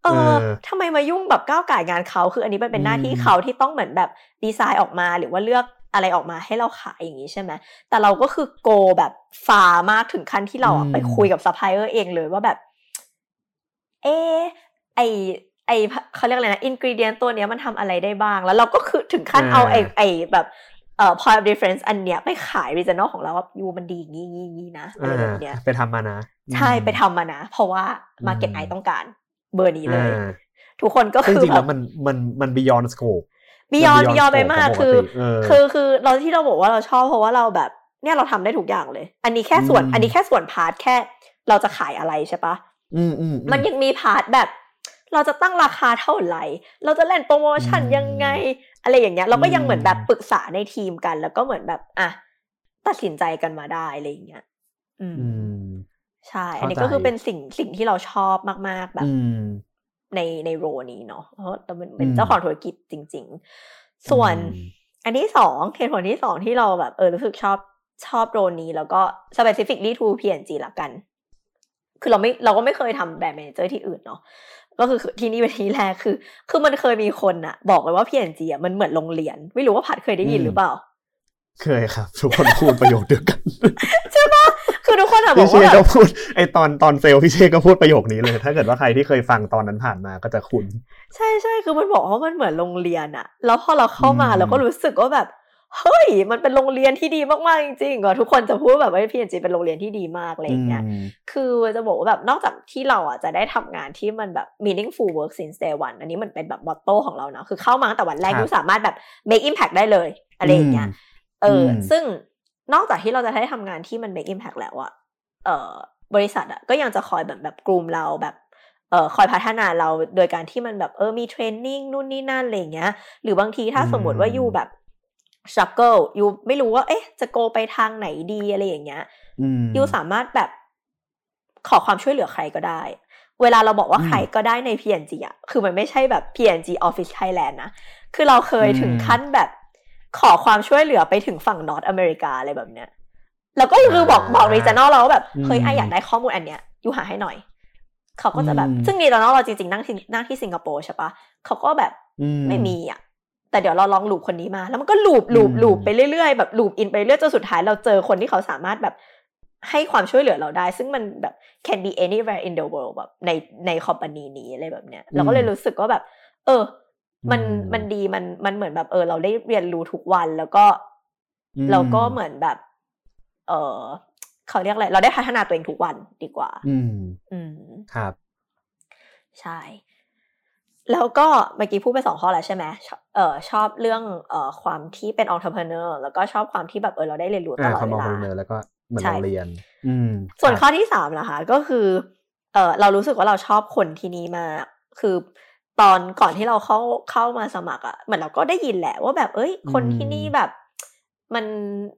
เออทำไมมายุ่งแบบก้าวไก่งานเขาคืออันนี้มันเป็นหน้าที่เขาที่ต้องเหมือนแบบดีไซน์ออกมาหรือว่าเลือกอะไรออกมาให้เราขายอย่างนี้ใช่ไหม แต่เราก็คือโกแบบfar มากถึงขั้นที่เราไปคุยกับซัพพลายเออร์เองเลยว่าแบบ เอไอไอเขาเรียกอะไรนะ ingredient ตัวเนี้ยมันทำอะไรได้บ้าง แล้วเราก็คือถึงขั้นเอาไอไอแบบ เอ่อ point of difference อันเนี้ยไปขาย regional ของเราว่า you มันดีงี้งี้งี้นะอะไรแบบเนี้ยไปทำมานะ ใช่ไปทำมานะ เพราะว่า market I ต้องการเบอร์นี้เลย ทุกคนก็คือจริงๆแล้วมันมันมัน beyond scope beyond beyond ไปมากคือ คือคือเราที่เราบอกว่าเราชอบเพราะว่าเราแบบเนี่ยเราทำได้ทุกอย่างเลย อันนี้แค่ส่วนอันนี้แค่ส่วน part แค่เราจะขายอะไรใช่ปะมันยังมี part แบบ เราจะตั้งราคาเท่าไหร่ เราจะเล่นโปรโมชั่นยังไง อะไรอย่างเงี้ยเราก็ยังเหมือนแบบปรึกษาในทีมกัน แล้วก็เหมือนแบบอะตัดสินใจกันมาได้อะไรอย่างเงี้ยอืมใช่ อันนี้ก็คือเป็นสิ่งสิ่งที่เราชอบมาก ๆ แบบในใน roleนี้เนาะเพราะเราเป็นเจ้าของธุรกิจจริง ๆ ส่วนอันที่สองเหตุผลที่สองที่เราแบบเออรู้สึกชอบชอบ role นี้ แล้วก็ specifically to P&G ละกัน คือเราไม่เราก็ไม่เคยทำ brand manager ที่อื่นเนาะ ก็คือที่นี่เป็นที่แรกคือ คือมันเคยมีคนอะบอกไว้ว่า P&G อะมันเหมือนโรงเรียน ไม่รู้ว่าผัดเคยได้ยินหรือเปล่า เคยครับ ทุกคนพูดประโยคเดียวกันใช่ปะคือทุกคนอะบอกว่าพี่เชก็พูดไอตอนตอนเซลพี่เชก็พูดประโยคนี้เลย ถ้าเกิดว่าใครที่เคยฟังตอนนั้นผ่านมาก็จะคุ้น ใช่ใช่คือมันบอกว่ามันเหมือนโรงเรียนอะแล้วพอเราเข้ามาเราก็รู้สึกว่าแบบ เฮ้ย มันเป็นโรงเรียนที่ดีมาก ๆ จริงๆอะทุกคนจะพูดแบบว่าพีเอ็นจีเป็นโรงเรียนที่ดีมากอะไรอย่างเงี้ยคือจะบอกว่าแบบนอกจากที่เราอะจะได้ทำงานที่มันแบบ meaningful work since day one อันนี้มันเป็นแบบมอตโต้ของเราเนาะคือเข้ามาตั้งแต่วันแรกยูสามารถแบบ make impact ได้เลยอะไรอย่างเงี้ยเออซึ่งนอกจากที่เราจะได้ทำงานที่มัน make impact แล้วอะเออบริษัทอะก็ยังจะคอยแบบแบบกลุ่มเราแบบเอ่อคอยพัฒนาเราโดยการที่มันแบบเออมีเทรนนิ่งนู่นนี่นั่นอะไรเงี้ย หรือบางทีถ้าสมมติว่ายูแบบ ส t ั u เกิลยูไม่รู้ว่าเอ๊ะ จะโกไปทางไหนดีอะไรอย่างเงี้ยยูสามารถแบบขอความช่วยเหลือใครก็ได้ เวลาเราบอกว่าใครก็ได้ใน PNG อะ คือมันไม่ใช่แบบ PNG Office Thailand นะ คือเราเคยถึงขั้นแบบขอความช่วยเหลือไปถึงฝั่ง North America อะไรแบบเนี้ย แล้วก็คือบอกบอก regional เราแบบเฮ้ย I อยากได้ข้อมูลอันเนี้ย you หาให้หน่อย เขาก็จะแบบ ซึ่ง regional เราจริงๆนั่งที่นั่งที่สิงคโปร์ใช่ปะเขาก็แบบไม่มีอะ แต่เดี๋ยวเราลอง loop คนนี้มา แล้วมันก็ loop loop loop ไปเรื่อยๆแบบ loop in ไปเรื่อยจนสุดท้ายเราเจอคนที่เขาสามารถแบบให้ความช่วยเหลือเราได้ ซึ่งมันแบบ can be anywhere in the world แบบในในคอมพานีนี้อะไรแบบเนี้ยเราก็เลยรู้สึกว่าแบบ เออ มันมันดีมันมันเหมือนแบบเออ เราได้เรียนรู้ทุกวันแล้วก็เราก็เหมือนแบบ เออเขาเรียกอะไร เราได้พัฒนาตัวเองทุกวันดีกว่า อืม อืม ครับ ใช่ แล้วก็เมื่อกี้พูดไปสองข้อแล้วใช่ไหมเออชอบเรื่องเอ่อความที่เป็นองค์ประกอบแล้วก็ชอบความที่แบบเออเราได้เรียนรู้ตลอดเวลาแล้วก็เหมือนเราเรียน อืม ส่วนข้อที่สามนะคะก็คือเออเรารู้สึกว่าเราชอบคนที่นี่มากคือตอนก่อนที่เราเข้าเข้ามาสมัครอะ่ะเหมือนเราก็ได้ยินแหละว่าแบบเอ้ย คนที่นี่แบบ มัน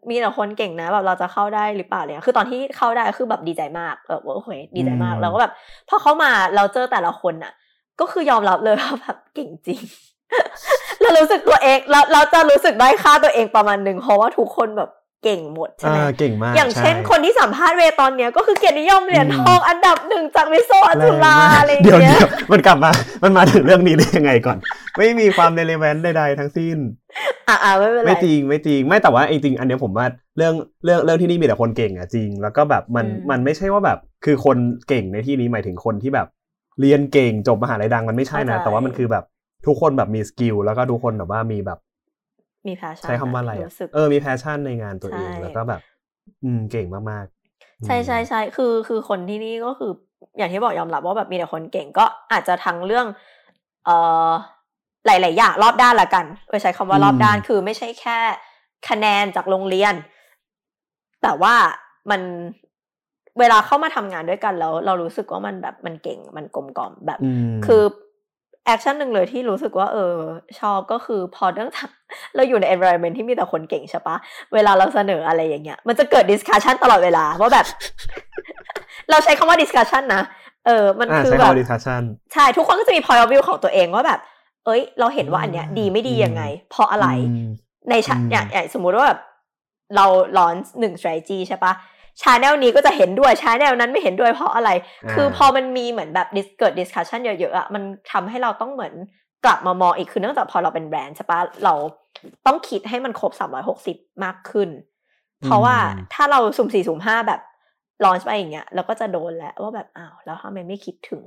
มีแต่คนเก่งนะแบบเราจะเข้าได้หรือเปล่าเนี่ยคือตอนที่เข้าได้คือแบบดีใจมากเออโอเคดีใจมาก แล้วก็แบบพอเข้ามาเราเจอแต่ละคนอะ่ะ ก็คือยอมรับเลยว่าแบบเก่งจริงเรารู้สึกตัวเองเราเราจะรู้สึกได้ค่าตัวเองประมาณหนึ่งเพราะว่าทุกคนแบบเก่งหมดใช่ไหมเก่งมาก อย่างเช่นคนที่สัมภาษณ์เวตอนเนี้ยก็คือเกียรตินิยมเหรียญทองอันดับหนึ่งจากวิศวะจุฬาอะไรเงี้ยเดี๋ยวมันกลับมา มันมาถึงเรื่องนี้ได้ยังไงก่อน ไม่มีความเรเลเวนใดๆทั้งสิ้น อ่าไม่เป็นไรไม่จริงไม่จริงไม่แต่ว่าจริง อันนี้ผมว่าเรื่องเรื่องเรื่องที่นี่มีแต่คนเก่งอะจริง แล้วก็แบบมันมันไม่ใช่ว่าแบบ คือคนเก่งในที่นี้หมายถึงคนที่แบบ เรียนเก่งจบมหาลัยดังมันไม่ใช่นะ แต่ว่ามันคือแบบทุกคนแบบมีสกิลแล้วก็ทุกคนแบบว่ามีแบบมี passion ใช้คำว่าอะไรเออมี passion ในงานตัวเองแล้วก็แบบ อืมเก่งมากๆ ใช่ใช่ใช่คือคือคนที่นี่ก็คืออย่างที่บอกยอมรับว่าแบบมีแต่คนเก่งก็อาจจะทั้งเรื่อง เอ่อหลาย ๆ อย่างรอบด้านละกันไปใช้คำว่ารอบด้านคือไม่ใช่แค่คะแนนจากโรงเรียน แต่ว่ามัน เวลาเข้ามาทำงานด้วยกันแล้ว เรารู้สึกว่ามันแบบมันเก่งมันกลมกล่อมแบบ คือaction หนึ่งเลยที่รู้สึกว่าเออชอบก็คือพอเรื่องเราอยู่ใน environment ที่มีแต่คนเก่งใช่ปะเวลาเราเสนออะไรอย่างเงี้ย มันจะเกิด discussion ตลอดเวลาว่าแบบ เราใช้คำว่า discussion นะเออ มันคือแบบใช่ทุกคนก็จะมี point of view ของตัวเองว่าแบบ เอ้ย เราเห็นว่าอันเนี้ย ดีไม่ดียังไง เพราะอะไรในชั้นอย่างสมมุติว่าแบบเรา launch หนึ่ง strategy ใช่ปะ channel นี้ก็จะเห็นด้วย channel นั้นไม่เห็นด้วยเพราะอะไร คือพอมันมีเหมือนแบบเกิด discussion เยอะๆอะมันทำให้เราต้องเหมือนกลับมามองอีกคือเนื่องจากพอเราเป็นแบรนด์ใช่ปะเราต้องคิดให้มันครบสามร้อยหกสิบมากขึ้น เพราะว่าถ้าเราสุ่มสี่สุ่มห้าแบบ launch ไปอย่างเงี้ยเราก็จะโดนแล้วว่าแบบอ้าวแล้วทำไมไม่คิดถึง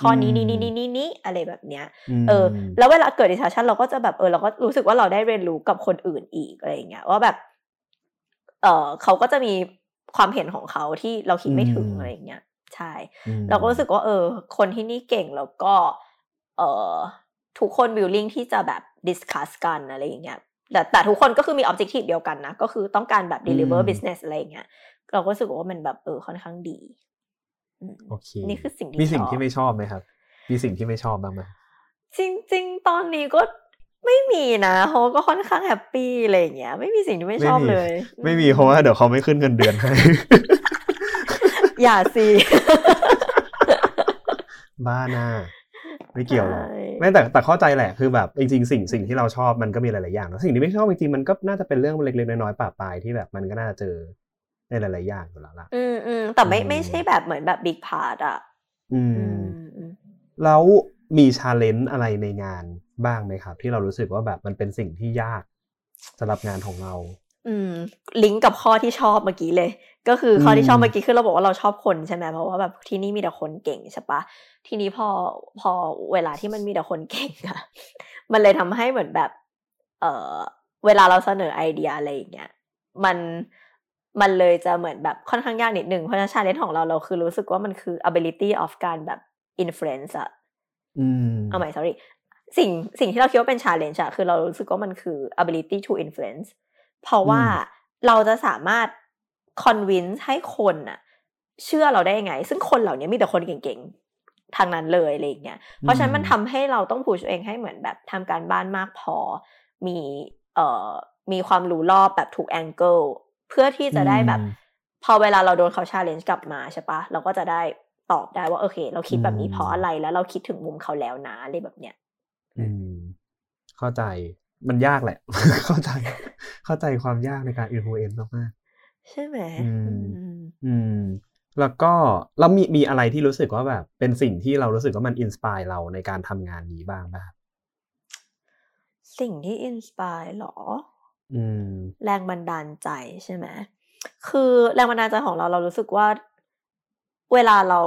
ข้อนี้นี่นี่นี่นี่นี่อะไรแบบเนี้ย เออ แล้วเวลาเกิด discussion เราก็จะแบบเออเราก็รู้สึกว่าเราได้เรียนรู้กับคนอื่นอีกอะไรอย่างเงี้ยว่าแบบ เออเขาก็จะมี ความเห็นของเขาที่เราคิดไม่ถึงอะไรเงี้ยใช่ เราก็รู้สึกว่าเออ คนที่นี่เก่งแล้วก็ เออทุกคน willing ที่จะแบบ discuss กันอะไรอย่างเงี้ยแต่แต่ทุกคนก็คือมี objective เดียวกันนะ ก็คือต้องการแบบ deliver business อะไรอย่างเงี้ยเราก็รู้สึกว่ามันแบบเออค่อนข้างดีโอเคนี่คือสิ่งที่มีสิ่งที่ไม่ชอบไหมครับ มีสิ่งที่ไม่ชอบบ้างไหมจริง ๆ ตอนนี้ก็ ไม่มีนะเขาก็ค่อนข้างแฮปปี้อะไรอย่างเงี้ย ไม่มีสิ่งที่ไม่ชอบเลย ไม่มีเพราะว่าเดี๋ยวเขาไม่ขึ้นเงินเดือนให้ อย่าสิบ้าน่าไม่เกี่ยวหรอกไม่แต่แต่เข้าใจแหละคือแบบจริงๆสิ่งสิ่งที่เราชอบมันก็มีหลายๆอย่างแล้วสิ่งที่ไม่ชอบจริงๆมันก็น่าจะเป็นเรื่องเล็กๆน้อยๆป่าปลายที่แบบมันก็น่าจะเจอในหลายๆอย่างอยู่แล้วล่ะอืมอืมแต่ไม่ไม่ใช่แบบเหมือนแบบบิ๊กพาร์ตอะ อืม แล้วมี challenge อะไรในงาน บ้างไหมครับ ที่เรารู้สึกว่าแบบมันเป็นสิ่งที่ยากสำหรับงานของเรา อืม ลิงก์กับข้อที่ชอบเมื่อกี้เลย ก็คือข้อที่ชอบเมื่อกี้คือเราบอกว่าเราชอบคนใช่ไหมเพราะว่าแบบที่นี่มีแต่คนเก่งใช่ปะทีนี้พอพอเวลาที่มันมีแต่คนเก่งอะมันเลยทำให้เหมือนแบบ เออเวลาเราเสนอไอเดียอะไรอย่างเงี้ยมันมันเลยจะเหมือนแบบค่อนข้างยากนิดหนึ่งเพราะฉะนั้น challenge ของเราเราคือรู้สึกว่ามันคือ ability of การแบบ influence อะเอาใหม่ sorry สิ่งสิ่งที่เราคิดว่าเป็น challenge อะคือเรารู้สึกว่ามันคือ ability to influence เพราะว่าเราจะสามารถ convince ให้คนอะเชื่อเราได้ยังไง ซึ่งคนเหล่านี้มีแต่คนเก่งๆทางนั้นเลยอะไรอย่างเงี้ย เพราะฉะนั้นมันทำให้เราต้องผูชเองให้เหมือนแบบทำการบ้านมากพอ มีเอ่อมีความรู้รอบแบบทุกแองเกิลเพื่อที่จะได้แบบ พอเวลาเราโดนเขา challenge กลับมาใช่ปะเราก็จะได้ตอบได้ว่าโอเค เราคิดแบบนี้เพราะอะไรแล้วเราคิดถึงมุมเขาแล้วนะอะไรแบบเนี้ยอืม เข้าใจมันยากแหละ เข้าใจ เข้าใจความยากในการ influence มากใช่ไหมอืมอืมแล้วก็แล้วมีมีอะไรที่รู้สึกว่าแบบ เป็นสิ่งที่เรารู้สึกว่ามัน inspire เราในการทำงานนี้บ้างบ้างสิ่งที่ inspire หรออืมแรงบันดาลใจใช่ไหมคือแรงบันดาลใจของเราเรารู้สึกว่า เวลาเรา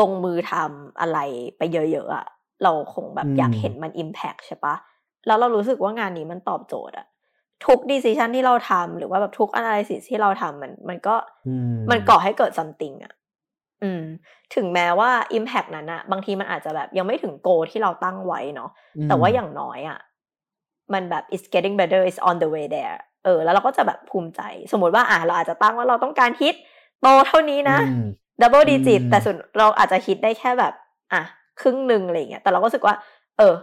ลงมือทำอะไรไปเยอะๆอะ เราคงแบบอยากเห็นมัน impact ใช่ปะแล้วเรารู้สึกว่างานนี้มันตอบโจทย์อะทุก decision ที่เราทำหรือว่าแบบทุก analysis ที่เราทำมัน มันก็มันก่อให้เกิด something อะอืม ถึงแม้ว่า impact นั้นอะบางทีมันอาจจะแบบยังไม่ถึง goal ที่เราตั้งไว้เนาะแต่ว่าอย่างน้อยอะมันแบบ it's getting better it's on the way there เออ แล้วเราก็จะแบบภูมิใจ สมมติว่าอะเราอาจจะตั้งว่าเราต้องการฮิตโตเท่านี้นะ double digit แต่ส่วนเราอาจจะคิดได้แค่แบบ อะ ครึ่งหนึ่งอะไรเงี้ย แต่เราก็รู้สึกว่า เออ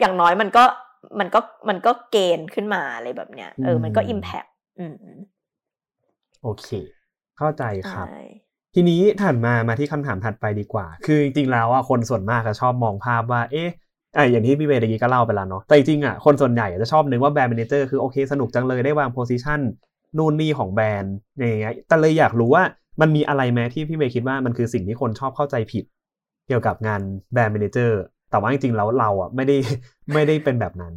อย่างน้อยมันก็มันก็มันก็ gain ขึ้นมาอะไรแบบเนี้ย เออ มันก็ impact อืมโอเค เข้าใจครับ ทีนี้ถัดมามาที่คำถามถัดไปดีกว่า คือจริงๆแล้วอะคนส่วนมากจะชอบมองภาพว่า เอ๊ะไออย่างที่พี่เมย์ตะกี้ก็เล่าไปแล้วเนาะ แต่จริงๆอะคนส่วนใหญ่จะชอบนึกว่า brand manager คือโอเคสนุกจังเลยได้วาง position นู่นนี่ของแบรนด์อย่างเงี้ย แต่เลยอยากรู้ว่ามันมีอะไรไหมที่พี่เมย์คิดว่ามันคือสิ่งที่คนชอบเข้าใจผิด เกี่ยวกับงาน brand manager แต่ว่าจริงๆแล้วเราอะไม่ได้ไม่ได้เป็นแบบนั้น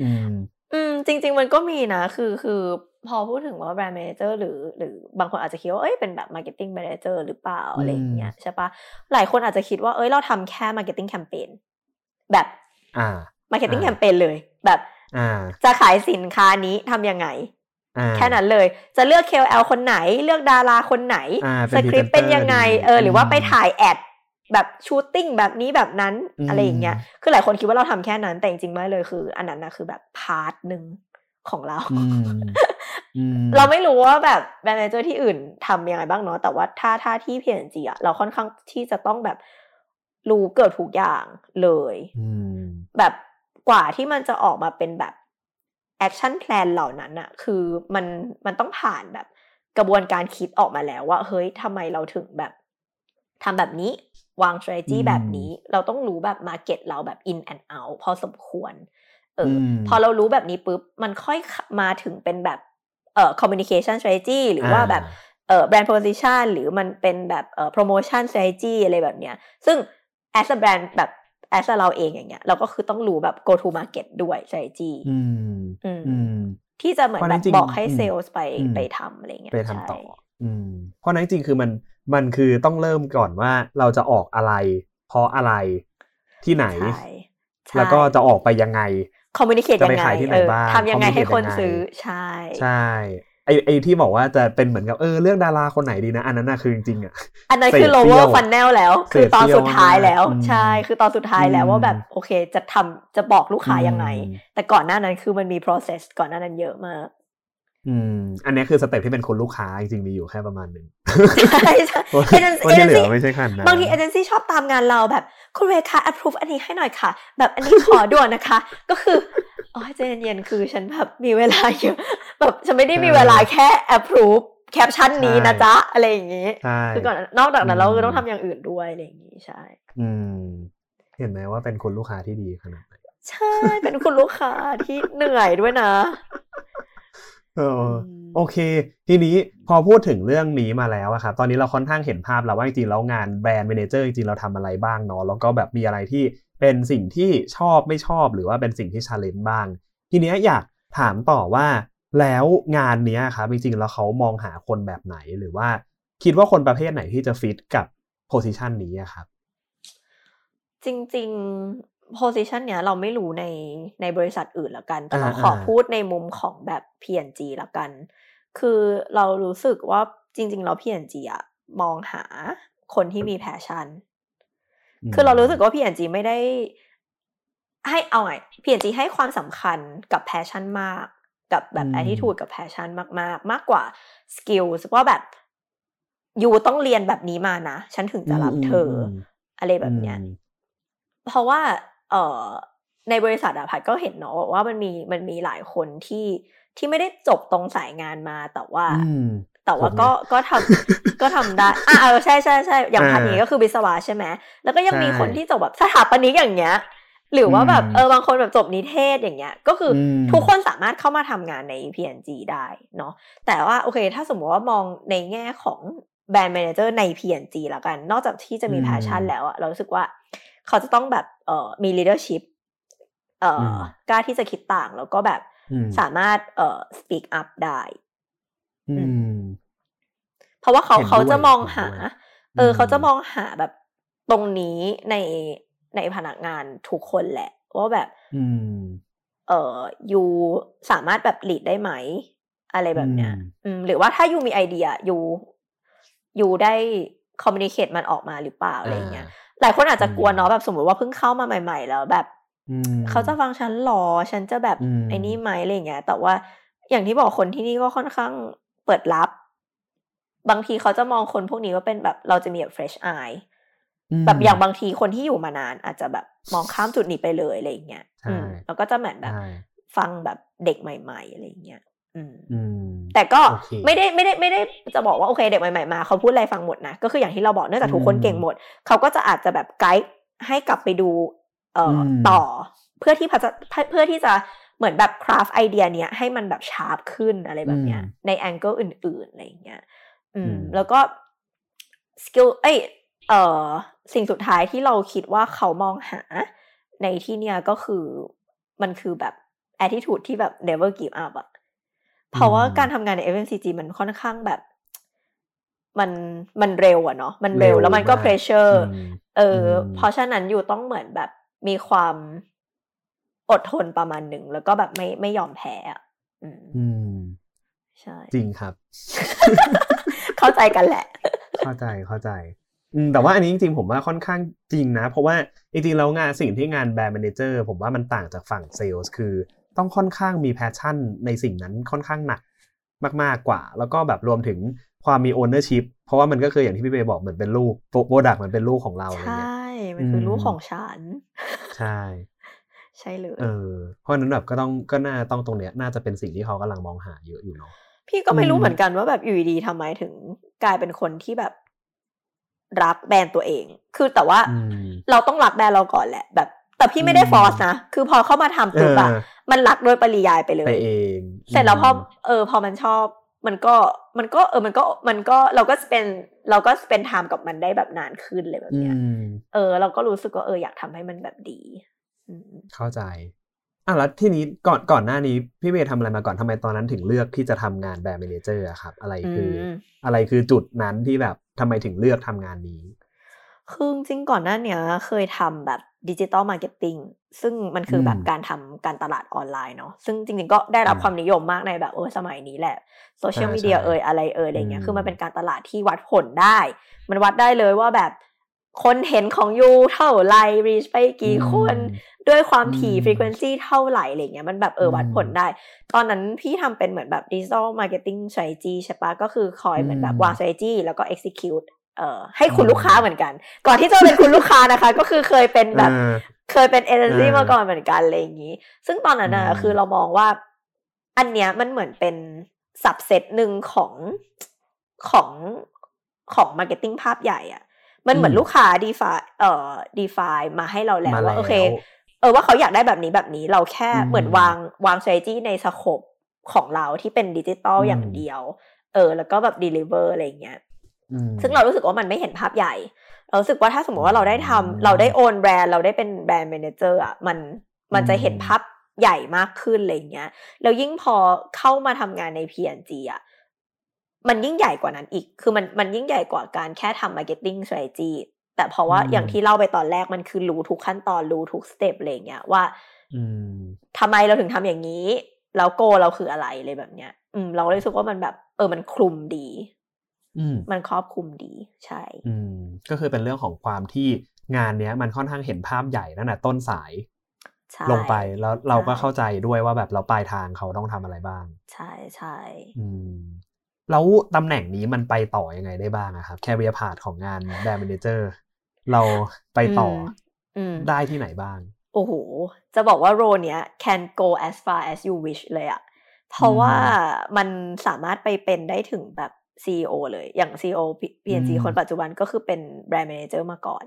อืมอืมจริง ๆ มันก็มีนะคือคือพอพูดถึงว่า brand manager หรือหรือบางคนอาจจะคิดว่าเอ้ยเป็นแบบ marketing manager หรือเปล่าอะไรอย่างเงี้ยใช่ปะหลายคนอาจจะคิดว่าเอ้ยเราทำแค่ marketing campaign แบบอ่า marketing อ่าแคมเปญเลยแบบอ่าจะขายสินค้านี้ทำยังไงอ่าแค่นั้นเลย จะเลือก KOL คนไหน เลือกดาราคนไหนอ่าสคริปต์เป็นเป็นยังไง presenter เออ หรือว่าอืมไปถ่าย ad แบบ shooting แบบนี้แบบนั้นอืมอะไรอย่างเงี้ย คือหลายคนคิดว่าเราทำแค่นั้น แต่จริงๆไม่เลยคือ อันนั้นนะคือแบบ part หนึ่งของเราอืมอืมเราไม่รู้ว่าแบบ brand manager ที่อื่นทำยังไงบ้างเนาะ แต่ว่าถ้าถ้าที่ P&G อะเราค่อนข้างที่จะต้องแบบรู้เกือบทุกอย่างเลยอืมแบบกว่าที่มันจะออกมาเป็นแบบ action plan เหล่านั้นอะคือมันมันต้องผ่านแบบกระบวนการคิดออกมาแล้วว่า เฮ้ยทำไมเราถึงแบบทำแบบนี้ วาง strategy อืมแบบนี้ เราต้องรู้แบบ market เราแบบ in and out พอสมควร เอออมพอเรารู้แบบนี้ปุ๊บ มันค่อยมาถึงเป็นแบบเอ่อ communication strategy หรือว่าแบบเอ่อ brand position หรือมันเป็นแบบเอ่อ promotion strategy อะไรแบบเนี้ย ซึ่ง as a brand แบบ as a เราเองอย่างเงี้ย เราก็คือต้องรู้แบบ go to market ด้วย strategy อืมอืมอืมที่จะเหมือนเพราะแบนั้บนจริงบอกให้อืมเซลส์ไปอืมไปทำอะไรเงี้ยไปทำต่อใช่อืมเพราะนั้นจริงๆคือมัน มันคือต้องเริ่มก่อนว่าเราจะออกอะไร เพราะอะไรที่ไหนใช่ใช่แล้วก็จะออกไปยังไง communicate จะยังไปไงขายที่ไหนเออบ้างทำยังไง communicate ให้คนยังไงซื้อใช่ ใช่ไอไอที่บอกว่าจะเป็นเหมือนกับเออเลือกดาราคนไหนดีนะ อันนั้นน่ะคือจริงๆอะอันนั้นคือเศษเสี้ lower ยว funnel แล้ว คือตอนสุดท้ายแล้วอืมใช่ คือตอนสุดท้ายแล้วอืมว่าแบบโอเค จะทำจะบอกลูกค้ายังไงอืมแต่ก่อนหน้านั้นคือมันมี process ก่อนหน้านั้นเยอะมาก อืม อันนี้คือสเต็ปที่เป็นคนลูกค้าจริงๆมีอยู่แค่ประมาณหนึ่ง ใช่ใช่คน agency คนที่เหลือไม่ใช่ขนาดนั้นบางทีเอเจนซี่ชอบตามงานเราแบบคุณเวคะ approve อันนี้ให้หน่อยค่ะ แบบอันนี้ขอด่วนนะคะ ก็คืออ๋อใจเย็นๆคือฉันแบบมีเวลาเยอะแบบฉันไม่ได้มีเวลาแค่ approve แคปชั่นนี้นะจ๊ะ อะไรอย่างนี้ใช่คือก่อนนอกจากนั้นเราอืมก็ต้องทำอย่างอื่นด้วยอะไรอย่างนี้ใช่ อืม เห็นไหมว่าเป็นคนลูกค้าที่ดีขนาดไหนใช่เป็นคุณลูกค้าที่เหนื่อยด้วยนะ เอออมโอเค ทีนี้พอพูดถึงเรื่องนี้มาแล้วอะครับตอนนี้เราค่อนข้างเห็นภาพแล้วว่าจริงๆแล้วงานแบรนด์ a ม a นเจอร์จริงๆเราทำอะไรบ้างเนาะแล้วก็แบบมีอะไรที่เป็นสิ่งที่ชอบไม่ชอบหรือว่าเป็นสิ่งที่ challenge บ้าง ทีเนี้ยอยากถามต่อว่าแล้วงานเนี้ยครับจริงๆแล้วเขามองหาคนแบบไหนหรือว่า คิดว่าคนประเภทไหนที่จะฟิตกับ position นี้อะครับจริงๆ position เนี้ยเราไม่รู้ในในบริษัทอื่นละกัน แต่เราอ่าขออ่าพูดในมุมของแบบ P&G ละกัน คือเรารู้สึกว่าจริง ๆ เรา P&G อะมองหาคนที่มี passion คือเรารู้สึกว่า P&G ไม่ได้ ให้เอาไง P&G ให้ความสำคัญกับ passion มาก กับแบบอืม attitude กับ passion มาก ๆ มากกว่า skills ว่าแบบยูต้องเรียนแบบนี้มานะ ฉันถึงจะรับเธออมอะไรแบบเนี้ยอืมเพราะว่า เอ่อในบริษัทอะพัดก็เห็นเนาะว่ามันมีมันมีหลายคนที่ที่ไม่ได้จบตรงสายงานมาแต่ว่าอืมแต่ว่าผมก็เนี่ยก็ทำก็ทำได้อะเออใช่ใช่ใช่อย่างอ่าพัดนี้ก็คือวิศวะใช่ไหมแล้วก็ยังมีใช่คนที่จบแบบสถาปนิกอย่างเงี้ย หรือว่าแบบอืมเออบางคนแบบจบนิเทศอย่างเงี้ย ก็คืออมทุกคนสามารถเข้ามาทำงานใน P&G ได้เนาะแต่ว่าโอเค ถ้าสมมติว่ามองในแง่ของแบรนด์ m ม n นเจอร์ใน P&G ละกัน นอกจากที่จะมีอืมแพชชั่นแล้วอะเรารู้สึกว่า เขาจะต้องแบบเอ่อมี leadership เอ่ออมกล้าที่จะคิดต่างแล้วก็แบบอืมสามารถเอ่อ speak up ได้อืมเพราะว่าเขาเห็นด้วยเขาจะมองหาเห็นด้วยเอออมเขาจะมองหาแบบตรงนี้ในในพนักงานทุกคนแหละว่าแบบอืมเออยูสามารถแบบ lead ได้ไหม อะไรแบบเนี้ยอืมอืมหรือว่าถ้ายูมีไอเดียยูยูได้ communicate มันออกมาหรือเปล่าอะไรอย่างเงี้ย หลายคนอาจจะกลัวเนาะแบบสมมติว่าเพิ่งเข้ามาใหม่ ๆ แล้วแบบอืมเขาจะฟังฉันหรอฉันจะแบบอืมไอ้นี่ไหมอะไรอย่างเงี้ย แต่ว่าอย่างที่บอกคนที่นี่ก็ค่อนข้างเปิดรับบางทีเขาจะมองคนพวกนี้ว่าเป็นแบบเราจะมีแบบ fresh eye มแบบอย่างบางทีคนที่อยู่มานาน อาจจะแบบมองข้ามจุดนี้ไปเลยอะไรอย่างเงี้ยใช่อืมแล้วก็จะเหมือนแบบใช่ฟังแบบเด็กใหม่ ๆอะไรอย่างเงี้ย แต่ก็ไม่ได้ไม่ได้ไม่ได้จะบอกว่าโอเคเด็กใหม่ๆมาเขาพูดอะไรฟังหมดนะก็คืออย่างที่เราบอกเนื่องจากทุกคนเก่งหมดเขาก็จะอาจจะแบบไกด์ให้กลับไปดูเอ่อต่อ เพื่อที่จะเพื่อที่จะเหมือนแบบ craft idea เนี้ยให้มันแบบ sharp ขึ้นอะไรแบบเนี้ย ใน angle อื่นๆอะไรอย่างเงี้ยอืม แล้วก็ skill เอ้ยเอ่อสิ่งสุดท้ายที่เราคิดว่าเขามองหาในที่เนี้ยก็คือมันคือแบบ attitude ที่แบบ never give up อะ เพราะว่าการทำงานใน FMCG มันค่อนข้างแบบ มันมันเร็วอะเนาะมันเร็วแล้วมันก็ pressure เออเพราะฉะนั้น you ต้องเหมือนแบบมีความอดทนประมาณหนึ่ง แล้วก็แบบไม่ไม่ยอมแพ้อะอืมใช่ จริงครับ เข้าใจกันแหละ เข้าใจเข้าใจอืมแต่ว่าอันนี้จริงๆผมว่าค่อนข้างจริงนะ เพราะว่าจริงๆแล้วงานสิ่งที่งาน brand manager ผมว่ามันต่างจากฝั่งเซลล์คือ ต้องค่อนข้างมี passion ในสิ่งนั้นค่อนข้างหนักมากๆกว่า แล้วก็แบบรวมถึงความมี ownership เพราะว่ามันก็คืออย่างที่พี่เมย์บอกเหมือนเป็นลูก product มันเป็นลูกของเราใช่มันคือลูกของฉัน ใช่ ใช่เลยเออเพราะนั้นแบบก็ต้องก็น่าต้องตรงเนี้ยน่าจะเป็นสิ่งที่เขากำลังมองหาเยอะอยู่เนาะพี่ก็ไม่รู้เหมือนกันว่าแบบอยู่ดีทำไมถึงกลายเป็นคนที่แบบรักแบรนด์ตัวเอง คือแต่ว่าเราต้องรักแบรนด์เราก่อนแหละแบบ แต่พี่ไม่ได้ force นะ คือพอเข้ามาทำปุ๊บอะ มันรักโดยปริยายไปเลยไปเองเสร็จแล้วพอเออพอมันชอบมันก็มันก็เออมันก็มันก็เราก็เป็นเราก็ spend time กับมันได้แบบนานขึ้นเลยแบบเนี้ยเออ เราก็รู้สึกว่าเอออยากทำให้มันแบบดีเข้าใจอะแล้วที่นี้ก่อนก่อนหน้านี้พี่เมย์ทำอะไรมาก่อนทำไมตอนนั้นถึงเลือกที่จะทำงาน brand manager อะครับ อะไรคือ อะไรคือจุดนั้นที่แบบทำไมถึงเลือกทำงานนี้คือจริงก่อนหน้าเนี้ยเคยทำแบบ digital marketing ซึ่งมันคือแบบการทำการตลาดออนไลน์เนาะซึ่งจริงๆก็ได้รับความนิยมมากในแบบเออสมัยนี้แหละโซเชียลมีเดียเอ่ยอะไรเอ่ยอะไรเงี้ยคือมันเป็นการตลาดที่วัดผลได้ มันวัดได้เลยว่าแบบคนเห็นของ you เท่าไร reach ไปกี่คนด้วยความถี่ frequency เท่าไหร่อะไรเงี้ยมันแบบเออวัดผลได้ ตอนนั้นพี่ทำเป็นเหมือนแบบดิจิตอลมาร์เก็ตติ้งส r a t e g ใช่ปะก็คือคอยเหมือนแบบวาง strategy แล้วก็ execute เอ่อให้คุณลูกค้าเหมือนกัน ก่อนที่จะเป็นคุณลูกค้านะคะ ก็คือเคยเป็นแบบเคยเป็นเอเจนซี่มาก่อนเหมือนกันอะไรอย่างนี้ ซึ่งตอนนั้นนะคือเรามองว่า อันเนี้ยมันเหมือนเป็น subset หนึ่งของของของ marketing ภาพใหญ่อะมันเหมือนลูกค้า define เอ่อ define มาให้เราแล้วว่าโอเคเออว่าเขาอยากได้แบบนี้แบบนี้เราแค่เหมือนวางวาง strategy ใน scope ของเราที่เป็นดิจิตอลอย่างเดียว เออ แล้วก็แบบ deliver อะไรเงี้ย ซึ่งเรารู้สึกว่ามันไม่เห็นภาพใหญ่ เรารู้สึกว่าถ้าสมมติว่าเราได้ทำเราได้ own brand เราได้เป็น brand manager อะมันมันจะเห็นภาพใหญ่มากขึ้นอะไรเงี้ยแล้วยิ่งพอเข้ามาทำงานใน P&G อะมันยิ่งใหญ่กว่านั้นอีก คือมันมันยิ่งใหญ่กว่าการแค่ทำ marketing strategy แต่เพราะว่าอย่างที่เล่าไปตอนแรกมันคือรู้ทุกขั้นตอนรู้ทุก step อะไรเงี้ยว่าทำไมเราถึงทำอย่างนี้ แล้ว goal เราคืออะไรเลยแบบเนี้ย อืม เราเลยรู้สึกว่ามันแบบ เออมันคลุมดี มันครอบคลุมดีใช่อืมก็คือเป็นเรื่องของความที่งานเนี้ย มันค่อนข้างเห็นภาพใหญ่นั่นแหละต้นสาย ลงไปแล้วเราก็เข้าใจด้วยว่าแบบเราปลายทางเขาต้องทำอะไรบ้าง ใช่ใช่อืมแล้วตำแหน่งนี้มันไปต่อยังไงได้บ้างอะครับ career path ของงาน brand manager เราไปต่อได้ที่ไหนบ้าง โอ้โห จะบอกว่า role เนี้ย can go as far as you wish เลยอะเพราะว่ามันสามารถไปเป็นได้ถึงแบบ CEO เลย อย่าง CEO P&G คนปัจจุบันก็คือเป็น brand manager มาก่อน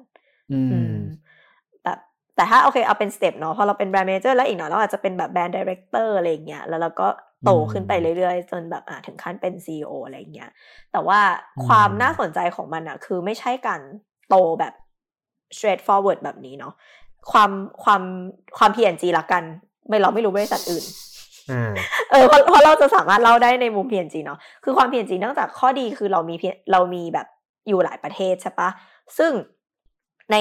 แบบแต่ถ้าโอเคเอาเป็นสเต็ปเนาะพอเราเป็น brand manager แล้วอีกหน่อยเราอาจจะเป็นแบบ brand director อะไรเงี้ยแล้วเราก็โตขึ้นไปเรื่อยๆ จนแบบอ่าถึงขั้นเป็น CEO อะไรเงี้ยแต่ว่าความน่าสนใจของมันอะคือไม่ใช่การโตแบบ straight forward แบบนี้เนาะความความความ PNG ละกัน ไม่เราไม่รู้บริษัทอื่น เออเพราะเพราะเราจะสามารถเล่าได้ในมุม P&G เนาะคือความ PNG เนื่องจากข้อดีคือเรามีเรามีแบบอยู่หลายประเทศใช่ปะซึ่งใน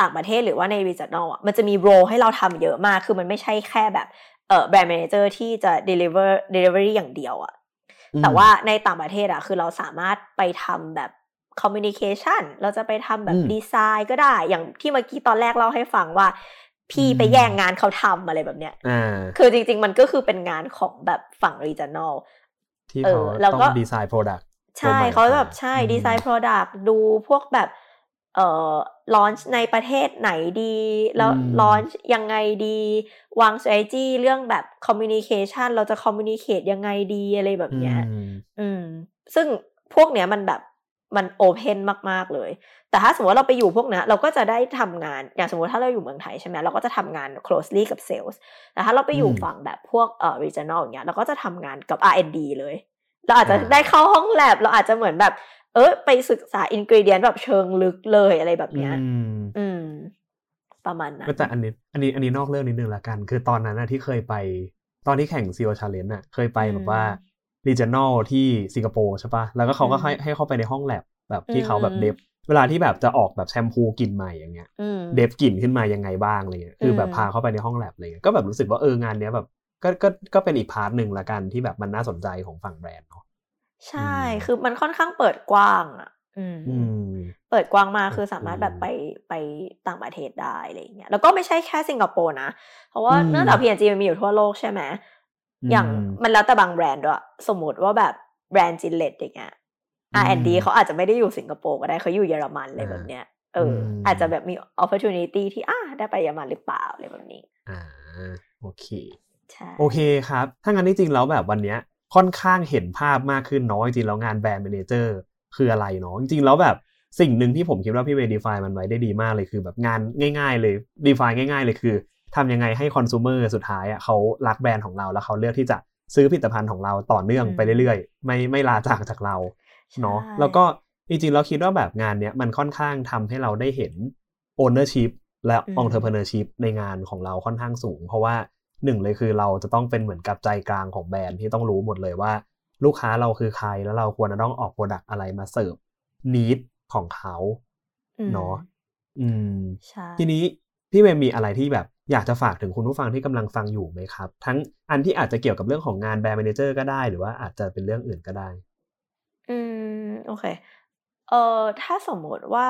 ต่างประเทศหรือว่าใน regional อะมันจะมี role ให้เราทำเยอะมาก คือมันไม่ใช่แค่แบบเออ brand manager ที่จะ deliver delivery อย่างเดียวอะแต่ว่าในต่างประเทศอะคือเราสามารถไปทำแบบ communication เราจะไปทำแบบดีไซน์ก็ได้ อย่างที่เมื่อกี้ตอนแรกเล่าให้ฟังว่า พี่ไปแย่งงานเขาทำอะไรแบบเนี้ยคือจริง ๆ มันก็คือเป็นงานของแบบฝั่ง regional ที่เขาต้องดีไซน์ product ใช่เขาแบบใช่ดีไซน์ product ดูพวกแบบเอ่อลอนช์ในประเทศไหนดี แล้วลอนช์ยังไงดี วาง strategy เรื่องแบบ communication เราจะ communicate ยังไงดีอะไรแบบเนี้ยอืมซึ่งพวกเนี้ยมันแบบ มันโอเพนมากๆเลย แต่ถ้าสมมติว่าเราไปอยู่พวกนี้เราก็จะได้ทำงาน อย่างสมมติถ้าเราอยู่เมืองไทยใช่ไหมเราก็จะทำงาน closely กับ sales แต่ถ้าเราไปอยู่ฝั่งแบบพวกเอ่อ regional อย่างเงี้ยเราก็จะทำงานกับ R&D เลย เราอาจจะได้เข้าห้องแลบเราอาจจะเหมือนแบบ เออไปศึกษาอินกิเดียนแบบเชิงลึกเลยอะไรแบบเนี้ยอืม ประมาณนั้นก็แต่อันนี้ อันนี้อันนี้นอกเรื่องนิดนึงละกัน คือตอนนั้นนะที่เคยไป ตอนที่แข่ง CEO Challenge อะ เคยไปแบบว่า regional ที่สิงคโปร์ใช่ปะแล้วก็เขาก็ให้ให้เข้าไปในห้องแลบแบบที่เขาแบบ dev เวลาที่แบบจะออกแบบแชมพูกลิ่นใหม่อย่างเงี้ย dev กลิ่นขึ้นมายังไงบ้างอะไรเงี้ยคือแบบพาเข้าไปในห้องแลบอะไรเงี้ยก็แบบรู้สึกว่าเอองานเนี้ยแบบก็ก็ก็เป็นอีก part หนึ่งละกันที่แบบมันน่าสนใจของฝั่งแบรนด์เนาะใช่คือมันค่อนข้างเปิดกว้างอะอืมเปิดกว้างมากคือสามารถแบบไปไปต่างประเทศได้อะไรเงี้ยแล้วก็ไม่ใช่แค่สิงคโปร์นะ เพราะว่าเนื่องจาก P&G มันมีอยู่ทั่วโลกใช่ไหม อย่างมันแล้วแต่บางแบรนด์ด้วยสมมติว่าแบบแบรนด์ Gillette อย่างเงี้ย R&D เขาอาจจะไม่ได้อยู่สิงคโปร์ก็ได้เขาอยู่เยอรมันอะไรแบบเนี้ยเออ อาจจะแบบมี opportunity ที่อ่าได้ไปเยอรมันหรือเปล่าอะไรแบบนี้อ่าโอเคใช่โอเคครับ ถ้างั้นจริงๆแล้วแบบวันเนี้ยค่อนข้างเห็นภาพมากขึ้นเนาะจริงๆแล้วงาน brand manager คืออะไรเนาะจริงๆแล้วแบบสิ่งหนึ่งที่ผมคิดว่าพี่เว define มันไว้ได้ดีมากเลยคือแบบงานง่าย ๆ เลย define ง่าย ๆ เลยคือ ทำยังไงให้ consumer สุดท้ายอะเขารักแบรนด์ของเราแล้วเขาเลือกที่จะซื้อผลิตภัณฑ์ของเราต่อเนื่องไปเรื่อยๆ ไม่ไม่ลาจากจากเราเนาะแล้วก็จริงๆเราคิดว่าแบบงานเนี้ยมันค่อนข้างทำให้เราได้เห็น ownership และ entrepreneurship ในงานของเราค่อนข้างสูง เพราะว่าหนึ่งเลยคือเราจะต้องเป็นเหมือนกับใจกลางของแบรนด์ที่ต้องรู้หมดเลยว่า ลูกค้าเราคือใครแล้วเราควรจะต้องออก product อะไรมาเสิร์ฟ need ของเขาเนาะอืมทีนี้พี่เวมีอะไรที่แบบ อยากจะฝากถึงคุณผู้ฟังที่กำลังฟังอยู่ไหมครับ ทั้งอันที่อาจจะเกี่ยวกับเรื่องของงาน brand manager ก็ได้หรือว่าอาจจะเป็นเรื่องอื่นก็ได้ อืมโอเคเอ่อถ้าสมมติว่า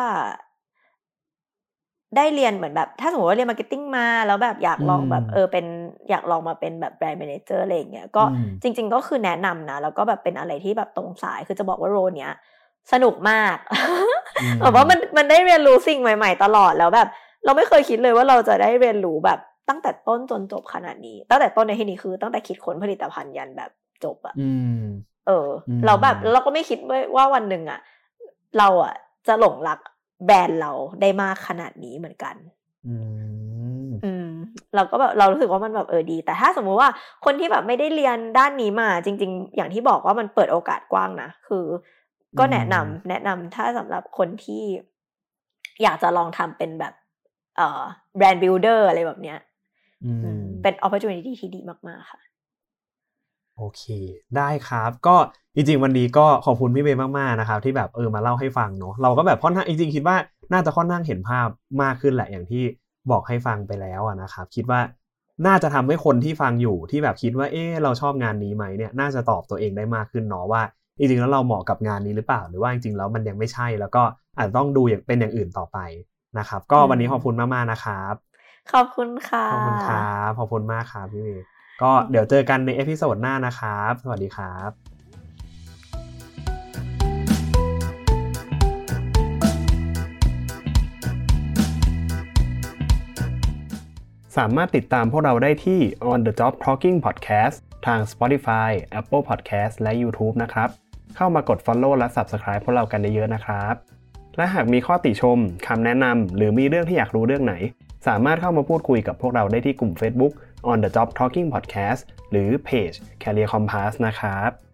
ได้เรียนเหมือนแบบ ถ้าสมมติว่าเรียน marketing มา แล้วแบบอยากลองแบบเออเป็นอยากลองมาเป็นแบบ brand manager อะไรอย่างเงี้ยก็จริง ๆ ก็คือแนะนำนะแล้วก็แบบเป็นอะไรที่แบบตรงสายคือจะบอกว่า role เนี้ยสนุกมากแบบว่ามันมันได้เรียนรู้สิ่งใหม่ ๆ ตลอดแล้วแบบ เราไม่เคยคิดเลยว่าเราจะได้เรียนรู้แบบตั้งแต่ต้นจนจบขนาดนี้ ตั้งแต่ต้นในที่นี้คือ ตั้งแต่คิดค้นผลิตภัณฑ์ยันแบบจบอะเออ เราแบบเราก็ไม่คิดว่าวันหนึ่งอะเราอะจะหลงรักแบรนด์เราได้มากขนาดนี้เหมือนกัน อืมเราก็แบบเรารู้สึกว่ามันแบบเออดี แต่ถ้าสมมุติว่าคนที่แบบไม่ได้เรียนด้านนี้มา จริง ๆ อย่างที่บอกว่ามันเปิดโอกาสกว้างนะคือ ก็แนะนำแนะนำถ้าสำหรับคนที่ อยากจะลองทำเป็นแบบเอ่อ แบรนด์บิลดเออร์อะไรแบบเนี้ยเป็นโอกาสที่ดีมากๆค่ะโอเค ได้ครับก็จริงๆวันนี้ก็ขอบคุณพี่เบย์มากๆนะครับ ที่แบบเออมาเล่าให้ฟังเนาะเราก็แบบค่อนข้างจริงๆคิดว่าน่าจะค่อนข้างเห็นภาพมากขึ้นแหละอย่างที่บอกให้ฟังไปแล้วนะครับ คิดว่าน่าจะทำให้คนที่ฟังอยู่ที่แบบคิดว่าเออเราชอบงานนี้ไหมเนี่ยน่าจะตอบตัวเองได้มากขึ้นเนาะว่าจริงๆแล้วเราเหมาะกับงานนี้หรือเปล่า หรือว่าจริงๆแล้วมันยังไม่ใช่แล้วก็อาจจะต้องดูอย่างเป็นอย่างอื่นต่อไป นะครับ ก็วันนี้ขอบคุณมากๆนะครับ ขอบคุณค่ะ ขอบคุณครับขอบคุณมากครับพี่เมย์ก็เดี๋ยวเจอกันใน episode หน้านะครับ สวัสดีครับสามารถติดตามพวกเราได้ที่ On the Job Talking Podcast ทาง Spotify, Apple Podcast และ YouTube นะครับ เข้ามากด Follow และ Subscribe พวกเรากันเยอะๆนะครับ และหากมีข้อติชมคำแนะนำหรือมีเรื่องที่อยากรู้เรื่องไหน สามารถเข้ามาพูดคุยกับพวกเราได้ที่กลุ่ม Facebook On the Job Talking Podcast หรือเพจ Career Compass นะครับ